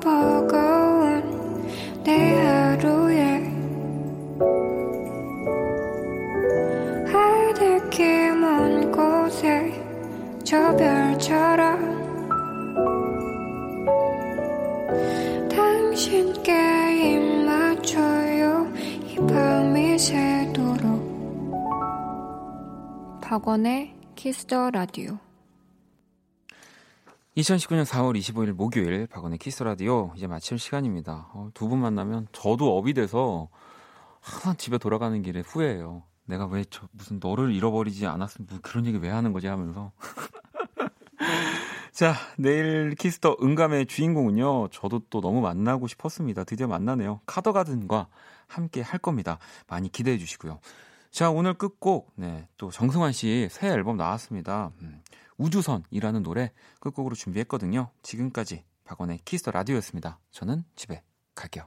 버거 저 별처럼 당신께 입 맞춰요 이 밤이 새도록 박원의 키스 더 라디오 2019년 4월 25일 목요일 박원의 키스 라디오 이제 마칠 시간입니다. 어, 두분 만나면 저도 up이 돼서 항상 집에 돌아가는 길에 후회해요. 내가 왜 저 무슨 너를 잃어버리지 않았으면 뭐 그런 얘기 왜 하는 거지 하면서. 자, 내일 키스 더 응감의 주인공은요. 저도 또 너무 만나고 싶었습니다. 드디어 만나네요. 카더가든과 함께 할 겁니다. 많이 기대해 주시고요. 자, 오늘 끝곡 네, 또 정승환 씨 새 앨범 나왔습니다. 음, 우주선이라는 노래 끝곡으로 준비했거든요. 지금까지 박원의 키스 더 라디오였습니다. 저는 집에 갈게요.